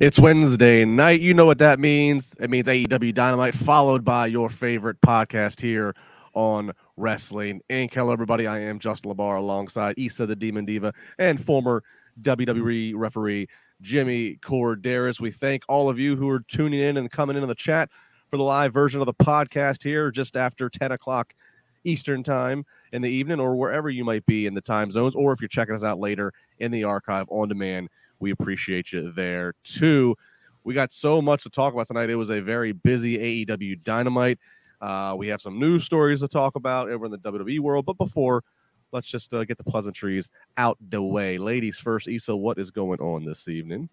It's Wednesday night. You know what that means. It means AEW Dynamite, followed by your favorite podcast here on Wrestling Inc. Hello, everybody. I am Justin LaBar alongside Isa the Demon Diva and former WWE referee Jimmy Korderas. We thank all of you who are tuning in and coming in the chat for the live version of the podcast here just after 10 o'clock Eastern time in the evening or wherever you might be in the time zones, or if you're checking us out later in the archive on demand we appreciate you there too. We got so much to talk about tonight. It was a very busy AEW Dynamite. Uh, we have some news stories to talk about over in the WWE world. But before, let's just uh, get the pleasantries out the way. Ladies first, Isa, what is going on this evening?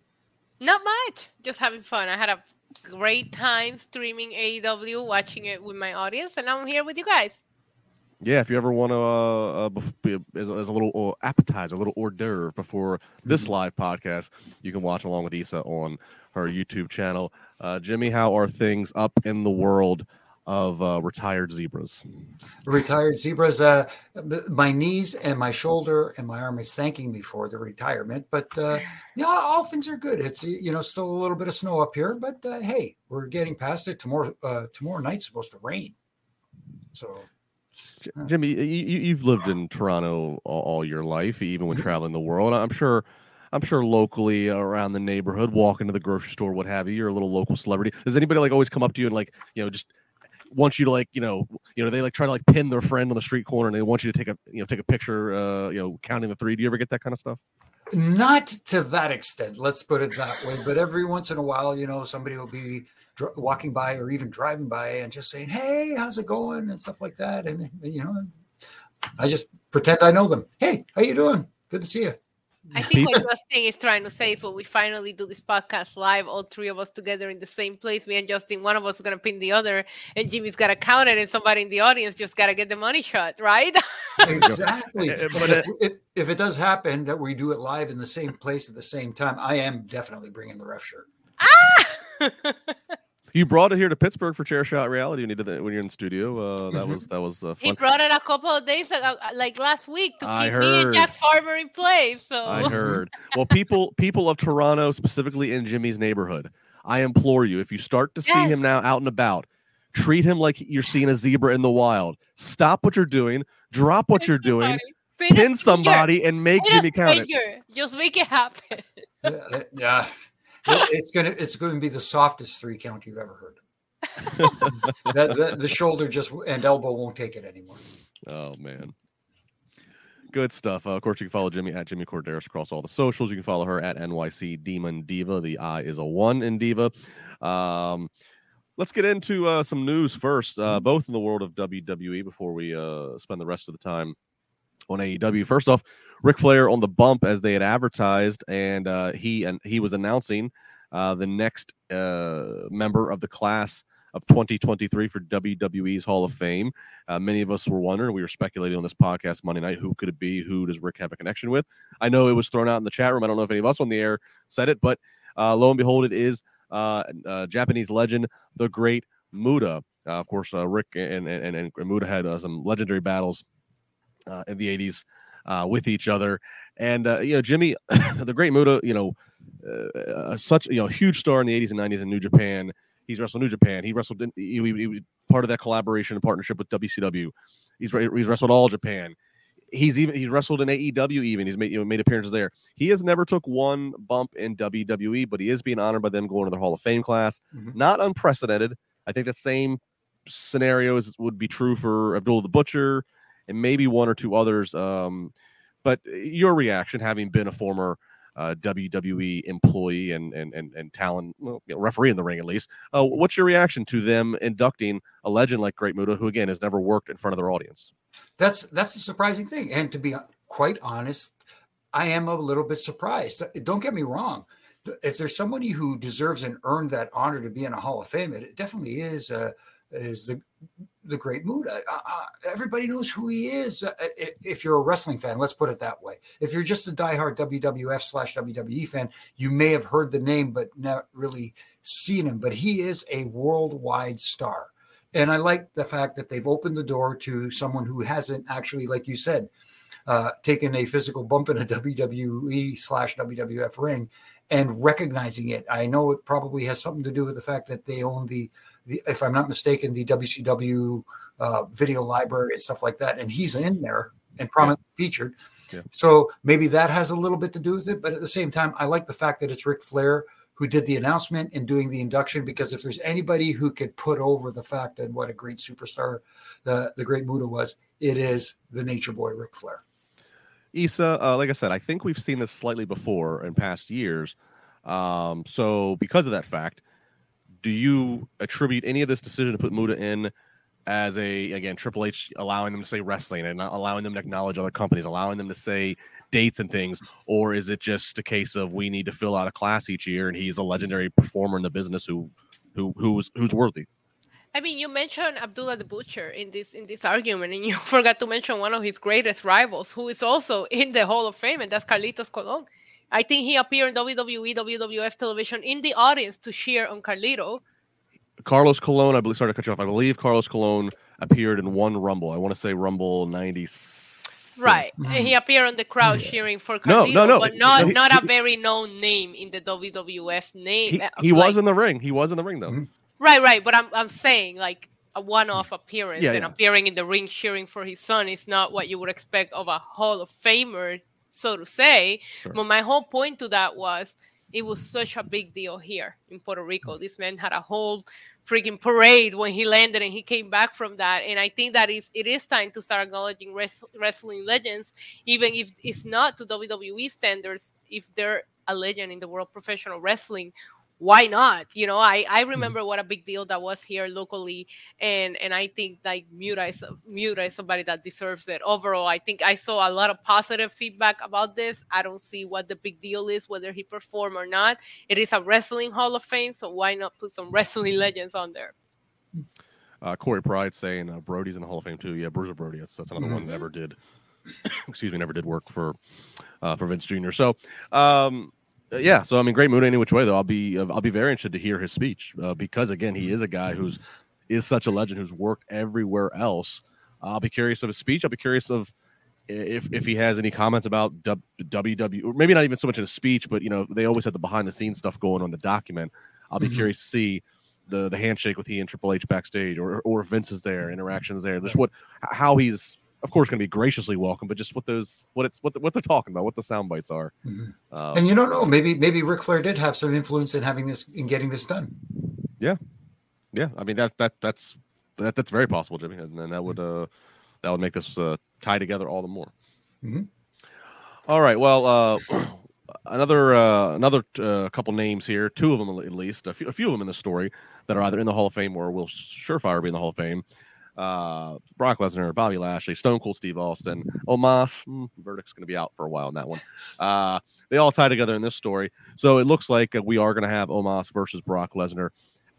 Not much. Just having fun. I had a great time streaming AEW, watching it with my audience, and I'm here with you guys yeah, if you ever want to, uh, uh, as, a, as a little uh, appetizer, a little hors d'oeuvre before this mm-hmm. live podcast, you can watch along with Isa on her YouTube channel. Uh, Jimmy, how are things up in the world of uh, retired zebras? Retired zebras. Uh, my knees and my shoulder and my arm is thanking me for the retirement, but uh, yeah, all things are good. It's you know still a little bit of snow up here, but uh, hey, we're getting past it. Tomorrow, uh, tomorrow night's supposed to rain, so Jimmy, you, have lived in Toronto all, all, your life, even when mm-hmm. traveling the world. I'm sure, I'm sure locally around the neighborhood, walking to the grocery store, what have you. You're a little local celebrity. Does anybody like always come up to you and like, you know, just want you to like, you know, you know, they like try to like pin their friend on the street corner and they want you to take a, you know, take a picture, uh, you know, counting the three. Do you ever get that kind of stuff? Not to that extent. Let's put it that way. But every once in a while, you know, somebody will be dr- walking by or even driving by and just saying, "Hey, how's it going?" and stuff like that. And you know, I just pretend I know them. Hey, how you doing? Good to see you. I think what Justin is trying to say is when we finally do this podcast live, all three of us together in the same place, me and Justin, one of us is gonna pin the other, and Jimmy's gotta count it, and somebody in the audience just gotta get the money shot, right? exactly. but if, if, if, it does happen that we do it live in the same place at the same time, I am definitely bringing the ref shirt. Ah! You brought it here to Pittsburgh for Chair Shot Reality when you did that when you're in the studio. Uh, that mm-hmm. was that was uh, fun. He brought it a couple of days ago, uh, like last week, to I keep heard. me and Jack Farmer in place. So I heard. Well, people people of Toronto, specifically in Jimmy's neighborhood, I implore you, if you start to see him now out and about, treat him like you're seeing a zebra in the wild. Stop what you're doing, drop what you're doing, pin, pin somebody, and make pin Jimmy count it. Just make it happen. yeah, yeah it's gonna it's going to be the softest three count you've ever heard. that, that, the shoulder just and elbow won't take it anymore. Oh man. Good stuff. Uh, of course, you can follow Jimmy at Jimmy Korderas across all the socials. You can follow her at NYC Demon Diva. The I is a one in Diva. Um, let's get into uh, some news first, uh, both in the world of WWE before we uh, spend the rest of the time on AEW. First off, Ric Flair on the bump as they had advertised, and uh, he and he was announcing uh, the next uh, member of the class of 2023 for WWE's Hall of Fame. Uh, many of us were wondering, we were speculating on this podcast Monday night, who could it be? Who does Ric have a connection with? I know it was thrown out in the chat room. I don't know if any of us on the air said it, but uh, lo and behold, it is uh, uh Japanese legend, the Great Muta. Uh, of course, uh, Ric and, and, and, and Muta had some legendary battles Uh, in the 80s uh, with each other. And, uh, you know, Jimmy, the Great Muta, you know, such, you know, huge star in the 80s and 90s in New Japan He's wrestled New Japan. He wrestled in, he, he, he, part of that collaboration and partnership with WCW. He's he's wrestled all Japan. He's even he's wrestled in AEW. Even he's made you know, made appearances there. He has never took one bump in WWE, but he is being honored by them going to their Hall of Fame class. Mm-hmm. Not unprecedented. I think that same scenarios would be true for Abdullah the Butcher and maybe one or two others. Um, but your reaction, having been a former uh, WWE employee and and and, and talent well, you know, referee in the ring at least. Uh, what's your reaction to them inducting a legend like Great Muta, who again has never worked in front of their audience? That's that's a surprising thing, and to be quite honest, I am a little bit surprised. Don't get me wrong. If there's somebody who deserves and earned that honor to be in a Hall of Fame, it definitely is uh, is the the great Muta. Uh, uh, everybody knows who he is. Uh, if you're a wrestling fan, let's put it that way. If you're just a diehard WWF slash WWE fan, you may have heard the name but not really seen him. But he is a worldwide star. And I like the fact that they've opened the door to someone who hasn't actually, like you said, uh, taken a physical bump in a WWE slash WWF ring and recognizing it. I know it probably has something to do with the fact that they own the the, if I'm not mistaken, the WCW uh, video library and stuff like that. And he's in there and prominently yeah. featured. Yeah. So maybe that has a little bit to do with it. But at the same time, I like the fact that it's Ric Flair who did the announcement and doing the induction because if there's anybody who could put over the fact that what a great superstar the, the great Muta was, it is the nature boy Ric Flair. Isa, uh, like I said, I think we've seen this slightly before in past years. Um, so because of that fact, do you attribute any of this decision to put Muta in as a again Triple H allowing them to say wrestling and not allowing them to acknowledge other companies, allowing them to say dates and things, or is it just a case of we need to fill out a class each year and he's a legendary performer in the business who who who's who's worthy? I mean, you mentioned Abdullah the Butcher in this in this argument, and you forgot to mention one of his greatest rivals, who is also in the Hall of Fame, and that's Carlitos Colon. I think he appeared in WWE, WWF television in the audience to cheer on Carlito. Carlos Colon, I believe, sorry to cut you off. I believe Carlos Colon appeared in one Rumble. I want to say Rumble 96. Right. And he appeared on the crowd cheering for Carlito, no, no, no. but not, no, he, not a very known name in the WWF name. He, uh, he like, was in the ring. He was in the ring, though. Mm-hmm. Right, right. But I'm, I'm saying, like, a one-off appearance yeah, and yeah. appearing in the ring cheering for his son is not what you would expect of a Hall of Famer so to say. Sure. But my whole point to that was it was such a big deal here in Puerto Rico. Mm. This man had a whole freaking parade when he landed and he came back from that. And I think that is it is time to start acknowledging res- wrestling legends, even if it's not to WWE standards. If they're a legend in the world of professional wrestling, why not you know i i mm-hmm. remember what a big deal that was here locally and and i think like muta is muta is somebody that deserves it overall i think i saw a lot of positive feedback about this i don't see what the big deal is whether he performed or not it is a wrestling hall of fame so why not put some wrestling legends on there uh, Corey Pride saying uh, Brody's in the Hall of Fame too. Yeah, Bruiser Brody. That's, that's another mm-hmm. one that never did. excuse me, never did work for uh, for Vince Jr. So, um, yeah, so I mean, great Muta any which way though. I'll be uh, I'll be very interested to hear his speech uh, because again, he is a guy who's is such a legend who's worked everywhere else. I'll be curious of his speech. I'll be curious of if if he has any comments about WW or maybe not even so much in a speech, but you know they always had the behind the scenes stuff going on the document. I'll be mm-hmm. curious to see the the handshake with he and Triple H backstage, or or Vince is there, interactions there. Just what how he's of course, going to be graciously welcome, but just what those what it's what the, what they're talking about, what the sound bites are. Mm-hmm. Um, and you don't know, maybe maybe Ric Flair did have some influence in having this in getting this done. Yeah, Yeah, I mean that that that's that, that's very possible, Jimmy, and then that would uh that would make this uh, tie together all the more. Mhm. All right, well, uh, another uh, another uh, couple names here, two of them at least, a few, a few of them in the story that are either in the Hall of Fame or will surefire be in the Hall of Fame. Uh, Brock Lesnar, Bobby Lashley, Stone Cold Steve Austin, Omos. Mm, verdict's going to be out for a while in that one. Uh, they all tie together in this story. So it looks like uh, we are going to have Omos versus Brock Lesnar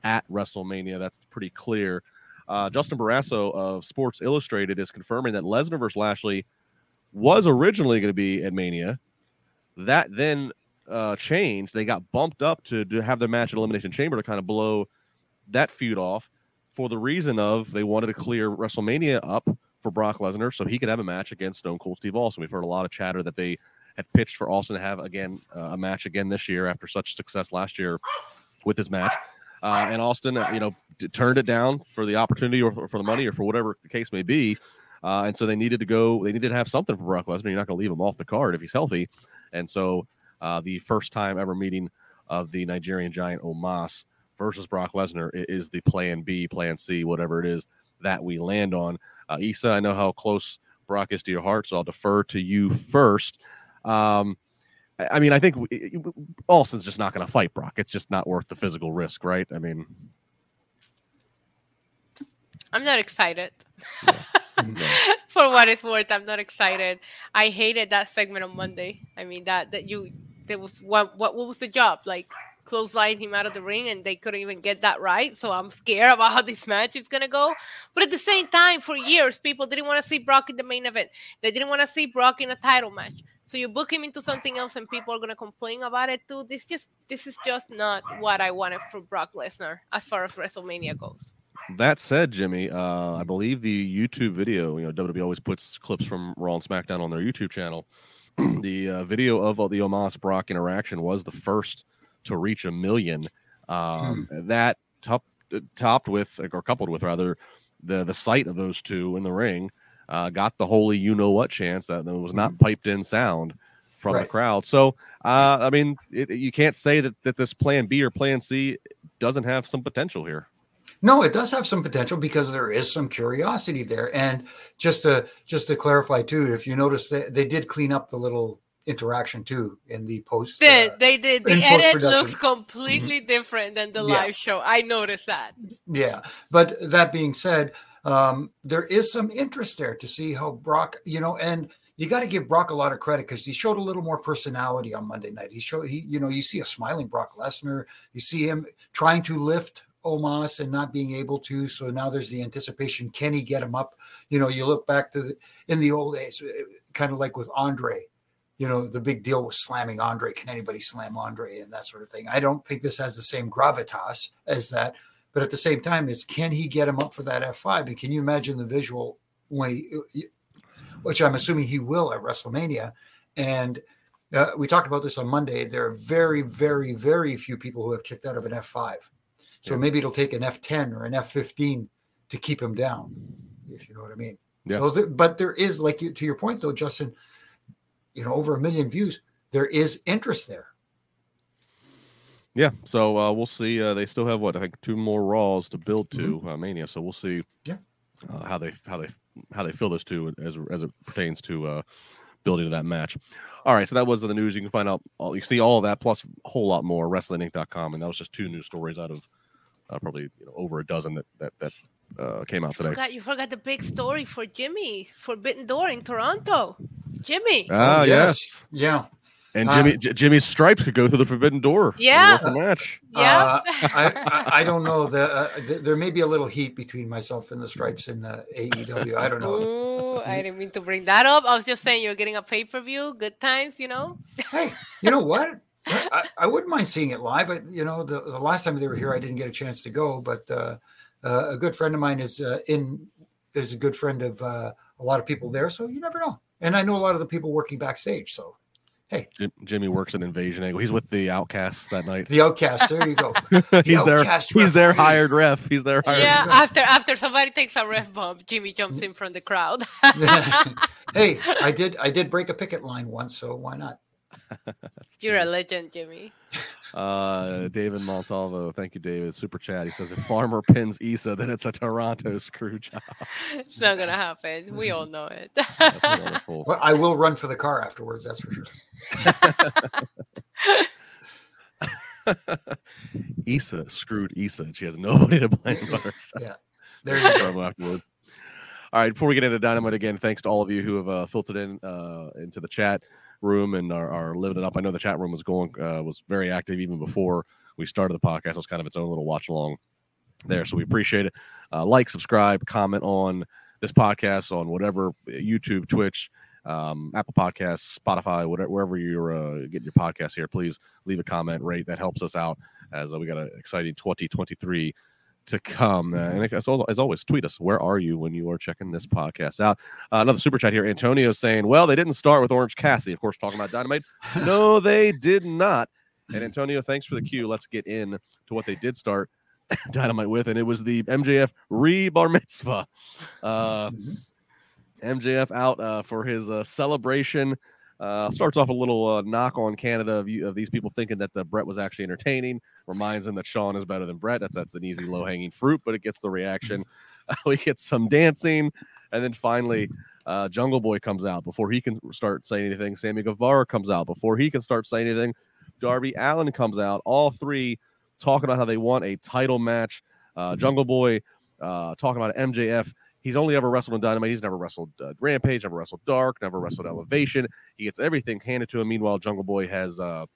at WrestleMania. That's pretty clear. Uh, Justin Barrasso of Sports Illustrated is confirming that Lesnar versus Lashley was originally going to be at Mania. That then uh, changed. They got bumped up to, to have their match at Elimination Chamber to kind of blow that feud off for the reason of they wanted to clear WrestleMania up for Brock Lesnar so he could have a match against Stone Cold Steve Austin. We've heard a lot of chatter that they had pitched for Austin to have again uh, a match again this year after such success last year with his match. Uh, and Austin, uh, you know, d- turned it down for the opportunity or for the money or for whatever the case may be. Uh, and so they needed to go, they needed to have something for Brock Lesnar. You're not going to leave him off the card if he's healthy. And so uh, the first time ever meeting of the Nigerian giant Omos versus Brock Lesnar is the plan B, plan C, whatever it is that we land on. Uh, Isa, I know how close Brock is to your heart, so I'll defer to you first. Um, I mean, I think Austin's just not going to fight Brock. It's just not worth the physical risk, right? I mean, I'm not excited. For what it's worth, I'm not excited. I hated that segment on Monday. I mean that that you there was what what what was the job like clothesline him out of the ring and they couldn't even get that right. So I'm scared about how this match is gonna go. But at the same time, for years people didn't want to see Brock in the main event. They didn't want to see Brock in a title match. So you book him into something else and people are gonna complain about it too. This just this is just not what I wanted for Brock Lesnar as far as WrestleMania goes. that said, Jimmy, uh, I believe the YouTube video, you know, WWE always puts clips from Raw and SmackDown on their YouTube channel. the uh, video of the Omos Brock interaction was the first to reach a million. Um, That top, topped with, or coupled with rather, the the sight of those two in the ring uh, got the holy you know what chance that was not piped in sound from the crowd. So, uh, I mean, it, you can't say that, that this plan B or plan C doesn't have some potential here. No, it does have some potential because there is some curiosity there. And just to just to clarify too, if you notice that they did clean up the little interaction too in the post. Did uh, they did the edit looks completely different than the Yeah. live show. I noticed that. Yeah, but that being said, um, there is some interest there to see how Brock, you know, and you got to give Brock a lot of credit because he showed a little more personality on Monday night. He showed he, you know, you see a smiling Brock Lesnar, you see him trying to lift Omos and not being able to. So now there's the anticipation: can he get him up? You know, you look back to the, in the old days, kind of like with Andre. You know, the big deal was slamming Andre. Can anybody slam Andre and that sort of thing? I don't think this has the same gravitas as that. But at the same time, is can he get him up for that F5? And can you imagine the visual when he, which I'm assuming he will at WrestleMania? And uh, we talked about this on Monday. There are very, very, very few people who have kicked out of an F5. So Yeah. maybe it'll take an F10 or an F15 to keep him down, if you know what I mean. Yeah. So, there, but there is, like you, to your point though, Justin, you know, over a million views, there is interest there. Yeah, so uh, we'll see. Uh, they still have what I think two more Raws to build to uh, Mania, so we'll see. Yeah. uh, how they how they how they fill this two as as it pertains to uh, building to that match. All right, so that was the news. You can find out all you see all of that plus a whole lot more wrestlinginc.com, and that was just two news stories out of uh, probably you know, over a dozen that that that uh, came out today. Forgot you forgot the big story for Jimmy Forbidden Door in Toronto. Jimmy. Ah, Oh, yes. Yeah. and Uh, Jimmy J- Jimmy's stripes could go through the forbidden door. Yeah. local match. yeah. Uh, I, I, I don't know. The, uh, th- there may be a little heat between myself and the stripes in the AEW. I don't know. Ooh, I didn't mean to bring that up. I was just saying you're getting a pay per view. Good times, you know. Hey, you know what? I, I wouldn't mind seeing it live. But you know, the, the last time they were here, I didn't get a chance to go. But uh, uh, a good friend of mine is uh, in. Is a good friend of uh, a lot of people there, so you never know. And I know a lot of the people working backstage. So Jim, Jimmy works at Invasion Angle. He's with the Outcasts that night. the Outcasts. There you go. he's there. outcast He's their hired ref. He's their hired. Yeah. go. After after somebody takes a ref bump, Jimmy jumps in from the crowd. hey, I did. I did break a picket line once, so why not? You're a legend, Jimmy. Uh, David Montalvo, thank you, David. Super chat. He says if Farmer pins Isa, then it's a Toronto screw job. It's not gonna happen. We all know it. That's. Well, I will run for the car afterwards. That's for sure. Isa screwed Isa, and she has nobody to blame but herself. Yeah. There you go. Trouble afterwards. All right, before we get into Dynamite again, thanks to all of you who have uh, filtered in uh, into the chat room and are, are living it up. I know the chat room was going uh, was very active even before we started the podcast. It was kind of its own little watch along there, so we appreciate it. Uh, like, subscribe, comment on this podcast on whatever YouTube, Twitch, um, Apple Podcasts, Spotify, whatever wherever you're uh, getting your podcast here. Please leave a comment, rate. That helps us out as uh, we got an exciting 2023 to come. Uh, and as, as always, tweet us. Where are you when you are checking this podcast out? Uh, another super chat here. Antonio saying, "Well, they didn't start with Orange Cassidy, of course, talking about Dynamite. no, they did not." And Antonio, thanks for the cue. Let's get in to what they did start Dynamite with, and it was the MJF re bar mitzvah. Uh, MJF out uh, for his uh, celebration. Uh, starts off a little uh, knock on Canada of, you, of these people thinking that the Brett was actually entertaining. Reminds them that Sean is better than Brett. That's that's an easy low hanging fruit, but it gets the reaction. we get some dancing, and then finally, uh, Jungle Boy comes out before he can start saying anything. Sammy Guevara comes out before he can start saying anything. Darby Allin comes out. All three talking about how they want a title match. Uh, Jungle Boy uh, talking about MJF. He's only ever wrestled in Dynamite. He's never wrestled uh, Rampage, never wrestled Dark, never wrestled Elevation. He gets everything handed to him. Meanwhile, Jungle Boy has, uh,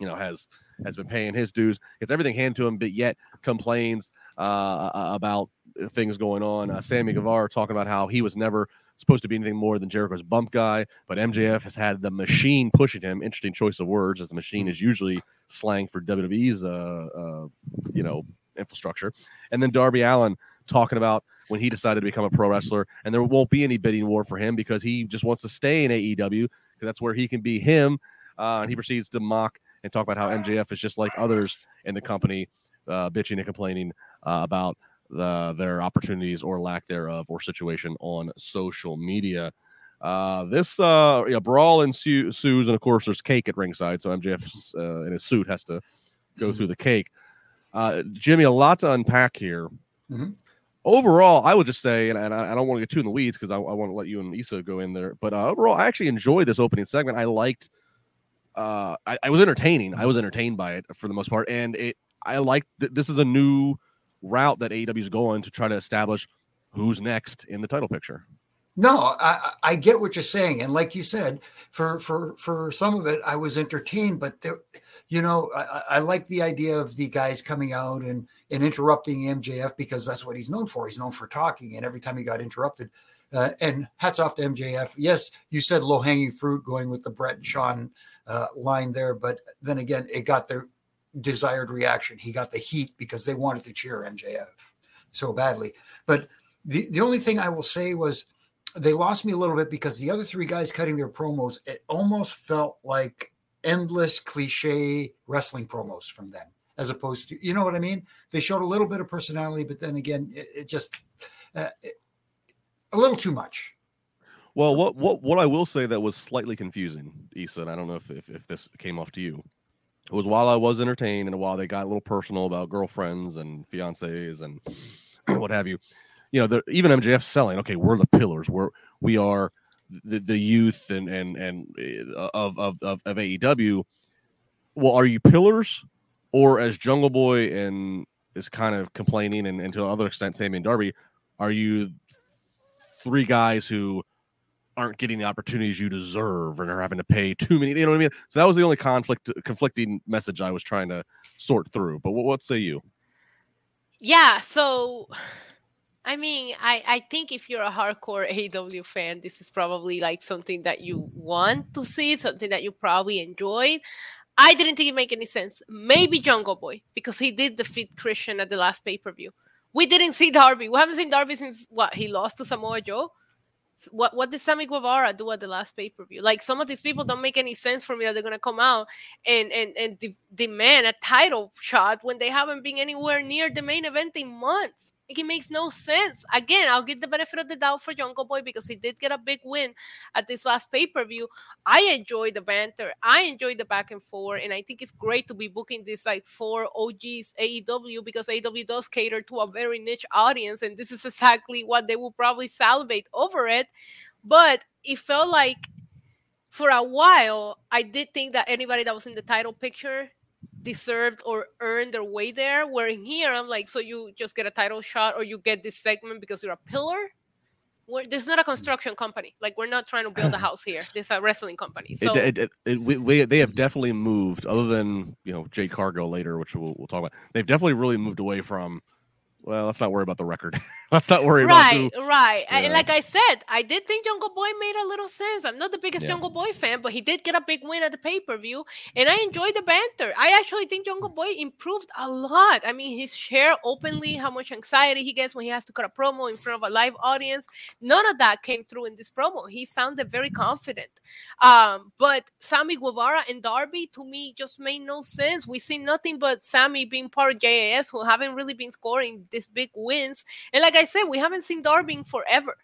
you know, has has been paying his dues. Gets everything handed to him, but yet complains uh, about things going on. Uh, Sammy Guevara talking about how he was never supposed to be anything more than Jericho's bump guy, but MJF has had the machine pushing him. Interesting choice of words, as the machine is usually slang for WWE's, uh, uh, you know, infrastructure. And then Darby Allin talking about when he decided to become a pro wrestler, and there won't be any bidding war for him because he just wants to stay in AEW because that's where he can be him. Uh, and he proceeds to mock and talk about how MJF is just like others in the company, uh, bitching and complaining uh, about the, their opportunities or lack thereof or situation on social media. Uh, this uh, know, brawl ensues, and of course, there's cake at ringside. So MJF uh, in his suit has to go through the cake. Uh, Jimmy, a lot to unpack here. Mhm. Overall, I would just say, and, and I, I don't want to get too in the weeds because I, I want to let you and Isa go in there. But uh, overall, I actually enjoyed this opening segment. I liked. Uh, I, I was entertaining. I was entertained by it for the most part, and it. I like that this is a new route that AEW is going to try to establish who's next in the title picture. No, I, I I get what you're saying, and like you said, for for for some of it, I was entertained. But there, you know, I, I like the idea of the guys coming out and and interrupting MJF because that's what he's known for. He's known for talking, and every time he got interrupted, uh, and hats off to MJF. Yes, you said low hanging fruit going with the Brett and Sean uh, line there, but then again, it got their desired reaction. He got the heat because they wanted to cheer MJF so badly. But the the only thing I will say was they lost me a little bit because the other three guys cutting their promos, it almost felt like endless cliche wrestling promos from them, as opposed to, you know what I mean? They showed a little bit of personality, but then again, it, it just uh, it- a little too much. Well, what what what I will say that was slightly confusing, Isa, and I don't know if, if if this came off to you, it was while I was entertained and while they got a little personal about girlfriends and fiancés and what have you, you know, even MJF selling. Okay, we're the pillars. We're we are the, the youth and and and uh, of of of, of AEW. Well, are you pillars, or as Jungle Boy and is kind of complaining, and, and to another extent, Sammy and Darby, are you three guys who aren't getting the opportunities you deserve and are having to pay too many. You know what I mean? So that was the only conflict, conflicting message I was trying to sort through. But what, what say you? Yeah, so I mean, I I think if you're a hardcore AW fan, this is probably like something that you want to see, something that you probably enjoyed. I didn't think it make any sense. Maybe Jungle Boy because he did defeat Christian at the last pay per view. We didn't see Darby. We haven't seen Darby since what he lost to Samoa Joe. What what did Sammy Guevara do at the last pay per view? Like some of these people don't make any sense for me that they're gonna come out and and and de- demand a title shot when they haven't been anywhere near the main event in months. Like it makes no sense. Again, I'll give the benefit of the doubt for Jungle Boy because he did get a big win at this last pay per view. I enjoy the banter. I enjoy the back and forth, and I think it's great to be booking this like four OGs AEW because AEW does cater to a very niche audience, and this is exactly what they will probably salivate over it. But it felt like for a while, I did think that anybody that was in the title picture deserved or earned their way there. Where in here, I'm like, so you just get a title shot or you get this segment because you're a pillar. We're, this is not a mm. construction company. Like we're not trying to build a house here. This is a wrestling company. So it, it, it, we, we, they have definitely moved, other than you know Jade Cargill later, which we'll, we'll talk about. They've definitely really moved away from well, let's not worry about the record. let's not worry right, about Right, right. And like I said, I did think Jungle Boy made a little sense. I'm not the biggest yeah. Jungle Boy fan, but he did get a big win at the pay per view, and I enjoyed the banter. I actually think Jungle Boy improved a lot. I mean, his share openly how much anxiety he gets when he has to cut a promo in front of a live audience. None of that came through in this promo. He sounded very confident. Um, but Sammy Guevara and Darby to me just made no sense. We see nothing but Sammy being part of JAS, who haven't really been scoring these big wins. And like I said, we haven't seen Darby forever.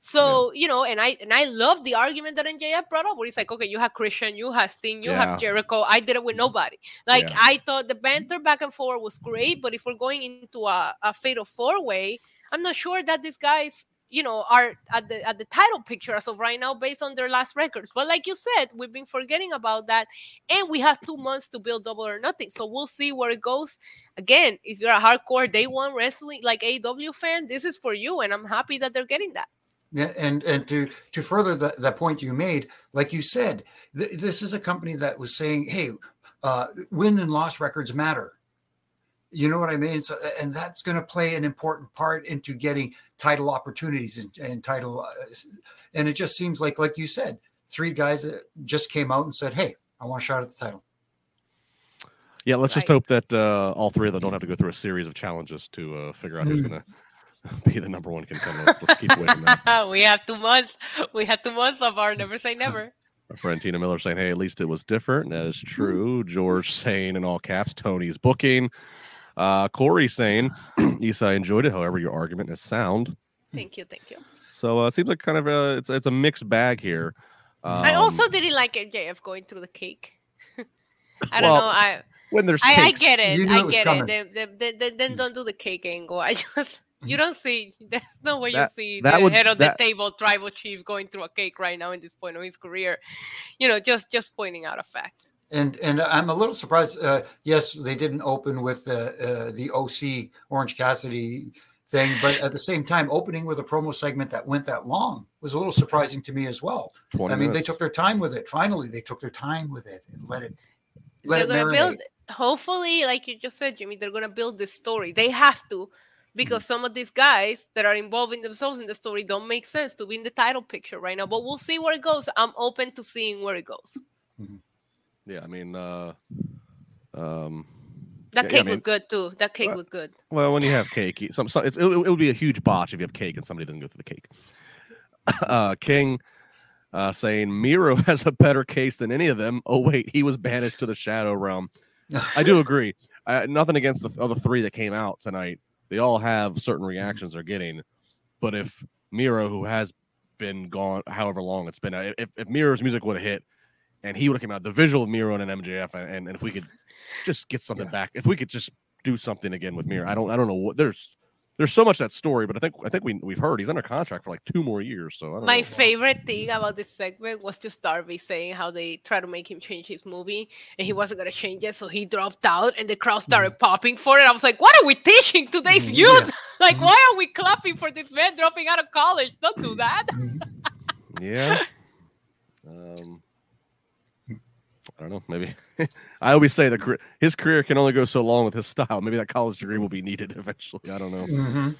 So yeah. you know, and I and I love the argument that MJF brought up, where he's like, okay, you have Christian, you have Sting, you yeah. have Jericho. I did it with mm-hmm. nobody. Like yeah. I thought the banter back and forth was great, but if we're going into a, a fatal four way, I'm not sure that these guys you know are at the at the title picture as of right now based on their last records. But like you said we've been forgetting about that and we have two months to build double or nothing. So we'll see where it goes. Again if you're a hardcore day one wrestling like aw fan this is for you and i'm happy that they're getting that. Yeah, and and to to further the, that point you made, like you said, th- this is a company that was saying, "Hey, uh, win and loss records matter." You know what I mean? So, and that's going to play an important part into getting title opportunities and, and title. Uh, and it just seems like, like you said, three guys that just came out and said, "Hey, I want a shot at the title." Yeah, let's just hope that uh, all three of them don't have to go through a series of challenges to uh, figure out who's mm. going to be the number one contender. Let's, let's keep waiting. we have two months. We have two months of our never say never. Our friend Tina Miller saying, "Hey, at least it was different." That is true. George saying in all caps, "Tony's booking." Uh, Corey saying, Isa, I enjoyed it. However, your argument is sound. Thank you. Thank you. So uh, it seems like kind of a it's it's a mixed bag here. Um, I also didn't like MJF going through the cake. I don't well, know. I when there's I, I, get it. You I get it. Then, then, then don't do the cake angle. I just you don't see there's no way that, you see the would, head of that, the table tribal chief going through a cake right now in this point of his career. You know, just just pointing out a fact and and I'm a little surprised. Uh, yes, they didn't open with uh, uh, the OC Orange Cassidy thing, but at the same time, opening with a promo segment that went that long was a little surprising to me as well. I mean, minutes. they took their time with it. Finally, they took their time with it and let it. Let they're it gonna build. Hopefully, like you just said, Jimmy, they're gonna build this story. They have to because mm-hmm. some of these guys that are involving themselves in the story don't make sense to be in the title picture right now. But we'll see where it goes. I'm open to seeing where it goes. Mm-hmm. Yeah, I mean, uh, um, that yeah, cake yeah, I mean, looked good too. That cake well, looked good. Well, when you have cake, some, some it, it, would be a huge botch if you have cake and somebody doesn't go through the cake. Uh, King uh, saying Miro has a better case than any of them. Oh wait, he was banished to the Shadow Realm. I do agree. I, nothing against the other three that came out tonight. They all have certain reactions they're getting, but if Miro, who has been gone however long it's been, if, if Miro's music would have hit, and he would have came out the visual of Miro and an MJF, and, and if we could just get something yeah. back, if we could just do something again with Miro, I don't I don't know what there's there's so much that story, but I think I think we we've heard he's under contract for like two more years. So my favorite thing about this segment was just Darby saying how they try to make him change his movie and he wasn't gonna change it, so he dropped out and the crowd started mm-hmm. popping for it. I was like, what are we teaching today's mm-hmm. youth? Yeah. like, mm-hmm. why are we clapping for this man dropping out of college? Don't do that. yeah. Um, I don't know. Maybe I always say that his career can only go so long with his style. Maybe that college degree will be needed eventually. I don't know. Mm-hmm.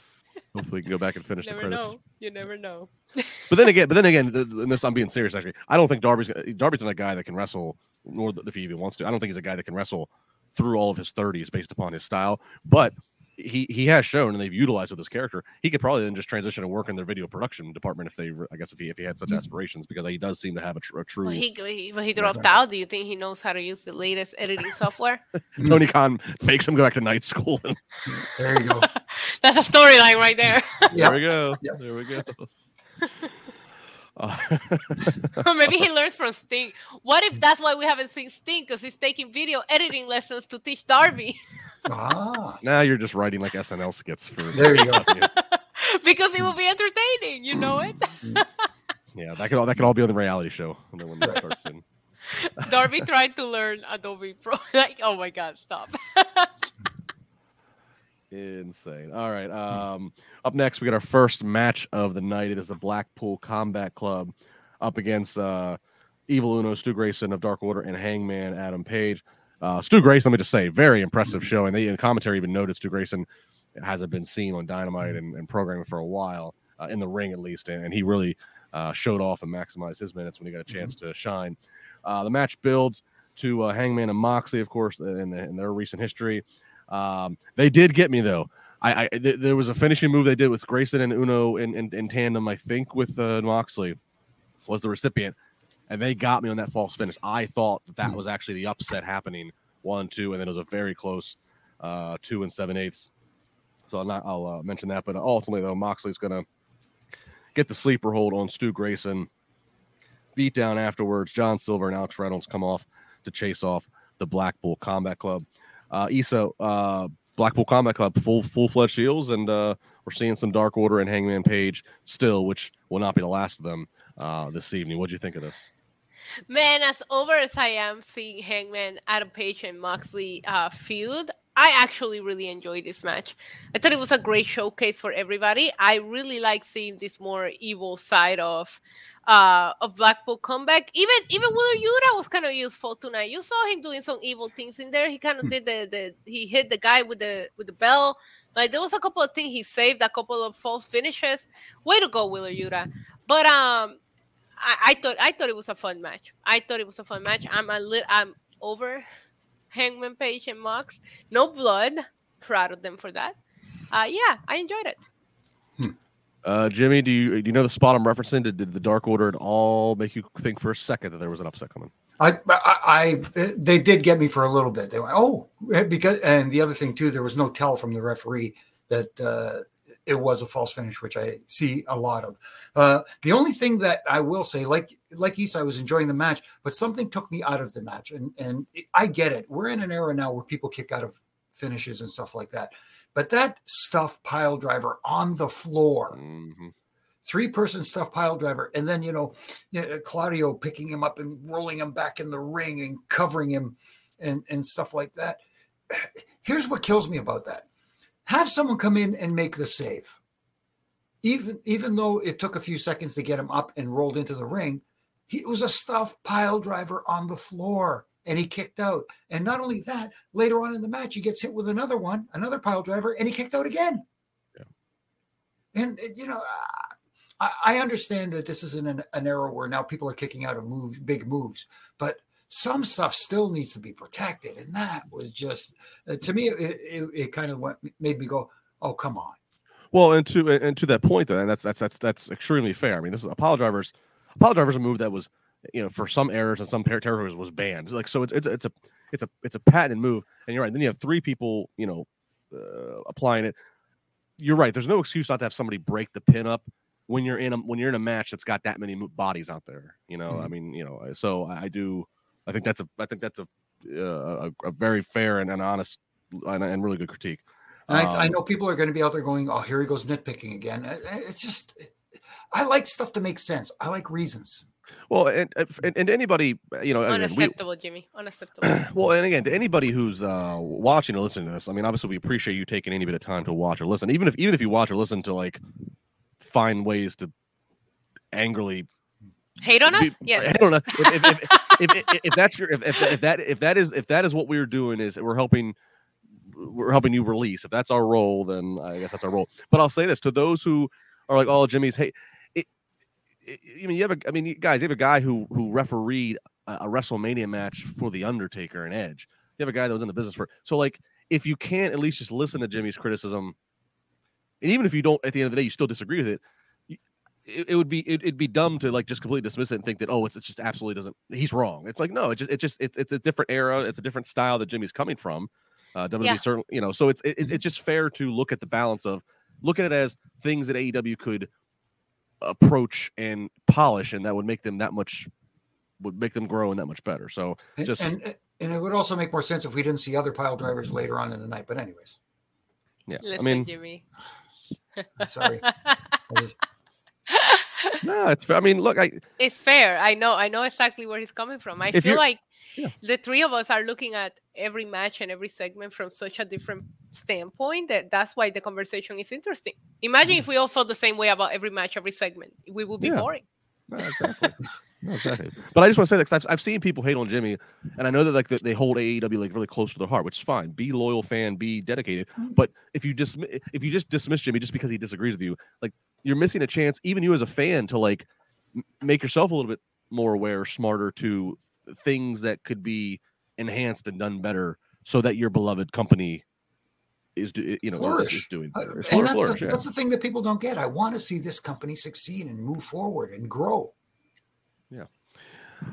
Hopefully, he can go back and finish the credits. Know. You never know. but then again, but then again, and this I'm being serious. Actually, I don't think Darby's Darby's not a guy that can wrestle, nor if he even wants to. I don't think he's a guy that can wrestle through all of his 30s based upon his style. But he he has shown and they've utilized with his character. He could probably then just transition and work in their video production department if they, I guess, if he if he had such aspirations, because he does seem to have a, tr- a true. But he, he, but he dropped out. Do you think he knows how to use the latest editing software? Tony Khan makes him go back to night school. There you go. That's a storyline right there. There we go. Yeah. There we go. Uh, maybe he learns from Sting. What if that's why we haven't seen Sting? Because he's taking video editing lessons to teach Darby. Ah, now you're just writing like SNL skits for. There you go. because it will be entertaining. You know it. Yeah, that could all that could all be on the reality show. And then when that starts in. Darby tried to learn Adobe Pro. like, oh my God, stop. Insane. All right. Um, up next, we got our first match of the night. It is the Blackpool Combat Club up against uh, Evil Uno, Stu Grayson of Dark Order, and Hangman Adam Page. Uh, Stu Grayson, let me just say, very impressive show. And they in commentary even noted Stu Grayson hasn't been seen on Dynamite and, and programming for a while, uh, in the ring at least. And, and he really uh, showed off and maximized his minutes when he got a chance to shine. Uh, the match builds to uh, Hangman and Moxley, of course, in, the, in their recent history. Um, they did get me though. I, I th- there was a finishing move they did with Grayson and Uno in, in, in tandem. I think with uh, Moxley was the recipient, and they got me on that false finish. I thought that that was actually the upset happening one two, and then it was a very close uh, two and seven eighths. So I'll not I'll uh, mention that, but ultimately though Moxley's gonna get the sleeper hold on Stu Grayson. Beat down afterwards. John Silver and Alex Reynolds come off to chase off the Blackpool Combat Club. Uh, Isa, uh, Blackpool Combat Club, full full fledged heels, and uh, we're seeing some Dark Order and Hangman Page still, which will not be the last of them uh, this evening. What do you think of this? Man, as over as I am seeing Hangman, Adam Page, and Moxley uh, feud, I actually really enjoyed this match. I thought it was a great showcase for everybody. I really like seeing this more evil side of uh, of Blackpool comeback. Even even Wheeler Yuta was kind of useful tonight. You saw him doing some evil things in there. He kind of did the, the he hit the guy with the with the bell. Like there was a couple of things he saved, a couple of false finishes. Way to go, Wheeler Yuta. But um, I, I thought I thought it was a fun match. I thought it was a fun match. I'm a little I'm over Hangman Page and Mox. No blood. Proud of them for that. Uh, yeah, I enjoyed it. Uh, Jimmy, do you do you know the spot I'm referencing? Did, did the Dark Order at all make you think for a second that there was an upset coming? I, I, I, they did get me for a little bit. They went, oh, because, and the other thing too, there was no tell from the referee that uh, it was a false finish, which I see a lot of. Uh, the only thing that I will say, like, like Isa, I was enjoying the match, but something took me out of the match, and and I get it. We're in an era now where people kick out of finishes and stuff like that, but that stuff pile driver on the floor Mhm. three person stuff pile driver and then you know you know, claudio picking him up and rolling him back in the ring and covering him and and stuff like that here's what kills me about that have someone come in and make the save. Even even though it took a few seconds to get him up and rolled into the ring he was a stuff pile driver on the floor and he kicked out. And not only that later on in the match he gets hit with another one another pile driver and he kicked out again. Yeah. and you know, I, I understand that this is in an, an era where now people are kicking out of move big moves, but some stuff still needs to be protected, and that was just uh, to me. It, it, it kind of went, made me go, "Oh, come on." Well, and to and to that point, though, and that's that's that's that's extremely fair. I mean, this is apollo drivers. Apollo drivers a move that was, you know, for some errors and some ter- territories was banned. Like so, it's it's it's a it's a it's a patented move, and you're right. Then you have three people, you know, uh, applying it. You're right. There's no excuse not to have somebody break the pin up when you're in a when you're in a match that's got that many bodies out there. You know, I mean, you know, so I do. I think that's a I think that's a uh, a, a very fair and, and honest and, and really good critique. And I, I Um, know people are going to be out there going, "Oh, here he goes nitpicking again." It's just, I like stuff to make sense. I like reasons. Well, and and, and anybody, you know, again, we, Unacceptable, Jimmy. Unacceptable. well, and again, to anybody who's uh, watching or listening to this, I mean, obviously, we appreciate you taking any bit of time to watch or listen, even if even if you watch or listen to like find ways to angrily. Hate on be- us? Yes. I don't know if if, if, if, if, that's your if, if, if that if that is if that is what we're doing is we're helping we're helping you release. If that's our role, then I guess that's our role. But I'll say this to those who are like, "Oh, Jimmy's hey." It, it, I mean, you have a. I mean, you guys, you have a guy who who refereed a WrestleMania match for the Undertaker and Edge. You have a guy that was in the business for. So like, if you can't at least just listen to Jimmy's criticism, and even if you don't, at the end of the day, you still disagree with it. It, it would be it, would be dumb to like just completely dismiss it and think that oh it's, it's just absolutely doesn't he's wrong it's like no it just it just it's, it's a different era it's a different style that Jimmy's coming from uh WWE Yeah. certainly you know so it's it, it's just fair to look at the balance of look at it as things that AEW could approach and polish and that would make them that much would make them grow and that much better so And, just and and it would also make more sense if we didn't see other pile drivers later on in the night. But anyways, yeah Listen, I mean Jimmy. sorry. I just- no it's fair. I mean look I It's fair. I know. I know exactly where he's coming from. I feel like Yeah. the three of us are looking at every match and every segment from such a different standpoint that that's why the conversation is interesting. Imagine if we all felt the same way about every match, every segment. We would be Yeah. boring. No, exactly. No, exactly. But I just want to say that 'cause I've, I've seen people hate on Jimmy, and I know that like that they hold AEW like really close to their heart, which is fine. Be loyal fan, be dedicated. But if you just if you just dismiss Jimmy just because he disagrees with you, like you're missing a chance, even you as a fan, to like m- make yourself a little bit more aware, smarter to th- things that could be enhanced and done better, so that your beloved company is do, you know Flourish. is doing Uh, better. and Flourish, that's, flourish, the, yeah. that's the thing that people don't get. I want to see this company succeed and move forward and grow.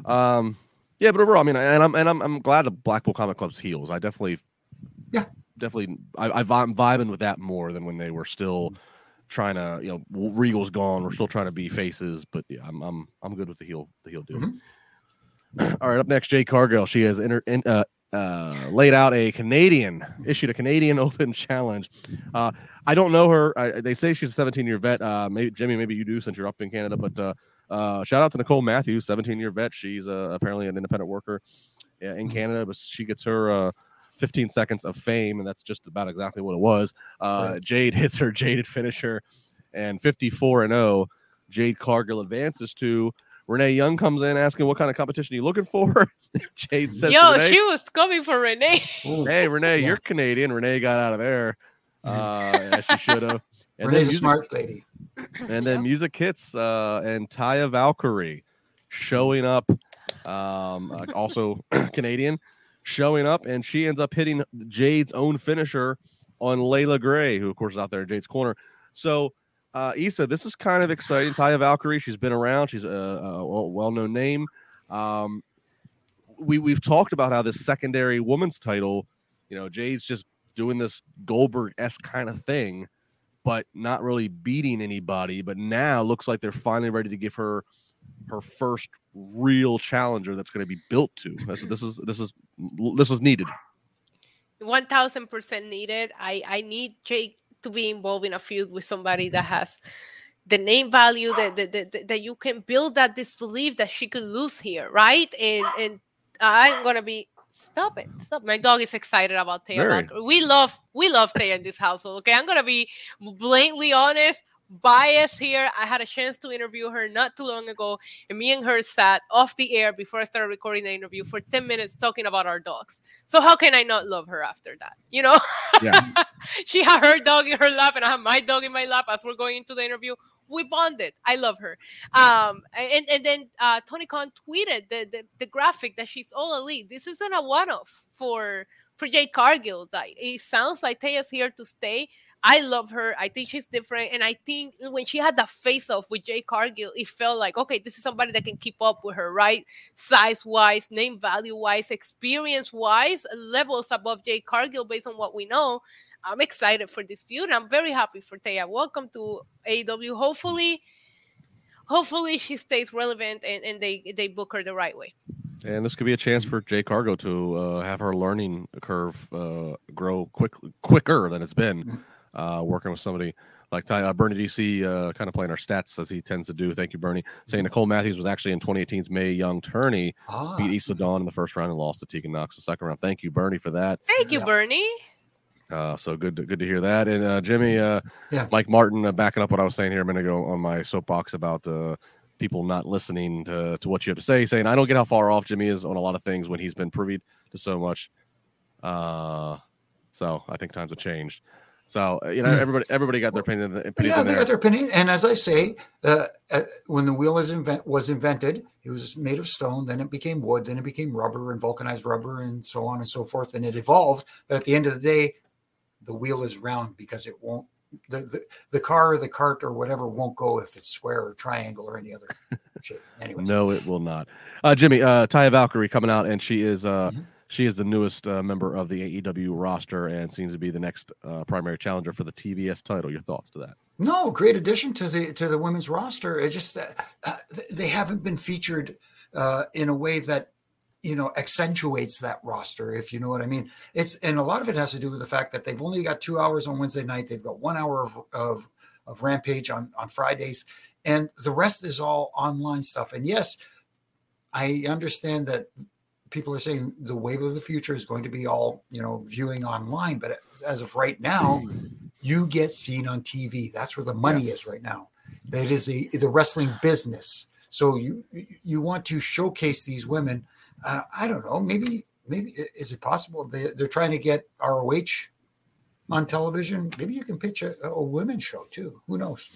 Um, yeah, but overall, I mean, and I'm and I'm I'm glad the Blackpool Combat Club's heels. I definitely, Yeah. definitely, I, I'm vibing with that more than when they were still trying to, you know, Regal's gone. We're still trying to be faces, but yeah, I'm I'm I'm good with the heel the heel deal. Mhm. All right, up next, Jade Cargill. She has inter, in, uh, uh, laid out a Canadian, issued a Canadian Open challenge. Uh, I don't know her. I, they say she's a 17 year vet. Uh, maybe Jimmy, maybe you do since you're up in Canada. But uh, shout out to Nicole Matthews, 17 year vet. She's uh, apparently an independent worker uh, in Canada, but she gets her uh, 15 seconds of fame, and that's just about exactly what it was. Uh, Right. Jade hits her jaded finisher, and 54 and 0. Jade Cargill advances to Renee Young comes in asking what kind of competition are you looking for. Jade says, to Yo, Renee, she was coming for Renee. "Hey Renee, Yeah. you're Canadian." Renee got out of there, uh, as she should have. And then, Renee's music, smart lady. and then music hits, uh, and Taya Valkyrie showing up, um, uh, also Canadian, showing up, and she ends up hitting Jade's own finisher on Leila Grey, who of course is out there in Jade's corner. So, uh, Isa, this is kind of exciting. Taya Valkyrie, she's been around. She's a, a well-known name. Um, we we've talked about how this secondary woman's title, you know, Jade's just doing this Goldberg esque kind of thing, but not really beating anybody. But now looks like they're finally ready to give her her first real challenger that's going to be built to. This, is this is this is needed. One thousand percent needed. I I need Jade to be involved in a feud with somebody that has the name value that that, that, that you can build that disbelief that she could lose here, right? And and I'm gonna be stop it, mm. stop. My dog is excited about Taya. We love we love Taya in this household. Okay, I'm gonna be blatantly honest. Bias here. I had a chance to interview her not too long ago, and me and her sat off the air before I started recording the interview for 10 minutes talking about our dogs. So how can I not love her after that? You know, Yeah. she had her dog in her lap and I have my dog in my lap as we're going into the interview. We bonded. I love her. Um, and, and then uh, Tony Khan tweeted the, the, the graphic that she's all elite. This isn't a one-off for for Jade Cargill. It sounds like Taya's here to stay. I love her. I think she's different. And I think when she had that face off with Jade Cargill, it felt like, okay, this is somebody that can keep up with her, right? Size wise, name value wise, experience wise, levels above Jade Cargill based on what we know. I'm excited for this feud. I'm very happy for Taya. Welcome to AEW. Hopefully, hopefully she stays relevant and, and they they book her the right way. And this could be a chance for Jade Cargill to uh, have her learning curve uh, grow quick, quicker than it's been uh, working with somebody like Ty, uh, Bernie DC, uh, kind of playing our stats as he tends to do. Thank you, Bernie. Saying Nicole Matthews was actually in 2018's Mae Young tourney, Ah, beat Isla Dawn in the first round and lost to Tegan Nox the second round. Thank you, Bernie, for that. Thank you, Yeah. Bernie. Uh, so good, to, good to hear that. And uh, Jimmy, uh, Yeah. Mike Martin, uh, backing up what I was saying here a minute ago on my soapbox about uh, people not listening to, to what you have to say, saying I don't get how far off Jimmy is on a lot of things when he's been privy to so much. Uh, so I think times have changed. So you know, everybody everybody got their opinion. Yeah, they got their opinion. And as I say, uh, when the wheel is invent- was invented, it was made of stone. Then it became wood. Then it became rubber and vulcanized rubber, and so on and so forth. And it evolved. But at the end of the day, the wheel is round because it won't. The, the, the car or the cart or whatever won't go if it's square or triangle or any other shape. Anyways, No, it will not. Uh, Jimmy, uh, Taya Valkyrie coming out, and she is uh, Mhm. she is the newest uh, member of the AEW roster, and seems to be the next uh, primary challenger for the TBS title. Your thoughts to that? No, great addition to the to the women's roster. It just uh, uh, they haven't been featured uh, in a way that you know accentuates that roster, if you know what I mean. It's and a lot of it has to do with the fact that they've only got two hours on Wednesday night. They've got one hour of of, of Rampage on on Fridays, and the rest is all online stuff. And yes, I understand that people are saying the wave of the future is going to be all you know viewing online, but as of right now you get seen on TV. That's where the money Yes. is right now. That is the the wrestling business. So you you want to showcase these women. Uh, I don't know. Maybe maybe is it possible they they're trying to get ROH on television? Maybe you can pitch a, a women's show too. Who knows?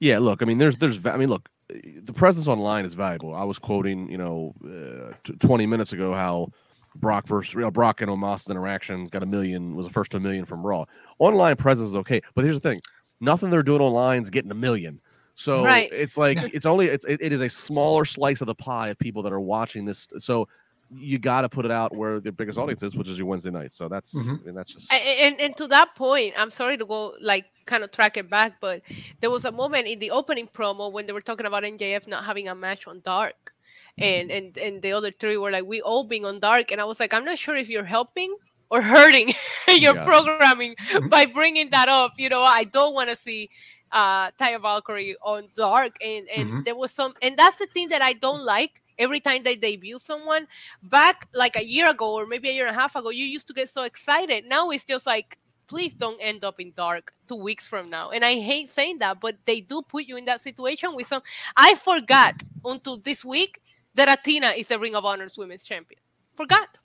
Yeah, look, I mean, there's, there's, I mean, look, the presence online is valuable. I was quoting, you know, uh, t- 20 minutes ago how Brock versus, know, Brock and Omos interaction got a million, was the first to a million from Raw. Online presence is okay, but here's the thing: nothing they're doing online is getting a million. So Right. it's like it's only it's it, it is a smaller slice of the pie of people that are watching this. So you got to put it out where the biggest audience is, which is your Wednesday night. So that's Mhm. I mean, that's just A- a- And, and to that point, I'm sorry to go like kind of track it back, but there was a moment in the opening promo when they were talking about MJF not having a match on Dark, and and and the other three were like, "We all being on Dark," and I was like, "I'm not sure if you're helping or hurting your Yeah. programming by bringing that up." You know, I don't want to see uh Taya Valkyrie on Dark, and and Mhm. there was some, and that's the thing that I don't like. Every time they debut someone, back like a year ago or maybe a year and a half ago, you used to get so excited. Now it's just like, please don't end up in dark two weeks from now. And I hate saying that, but they do put you in that situation with some. I forgot until this week that Athena is the Ring of Honor's women's champion. Forgot.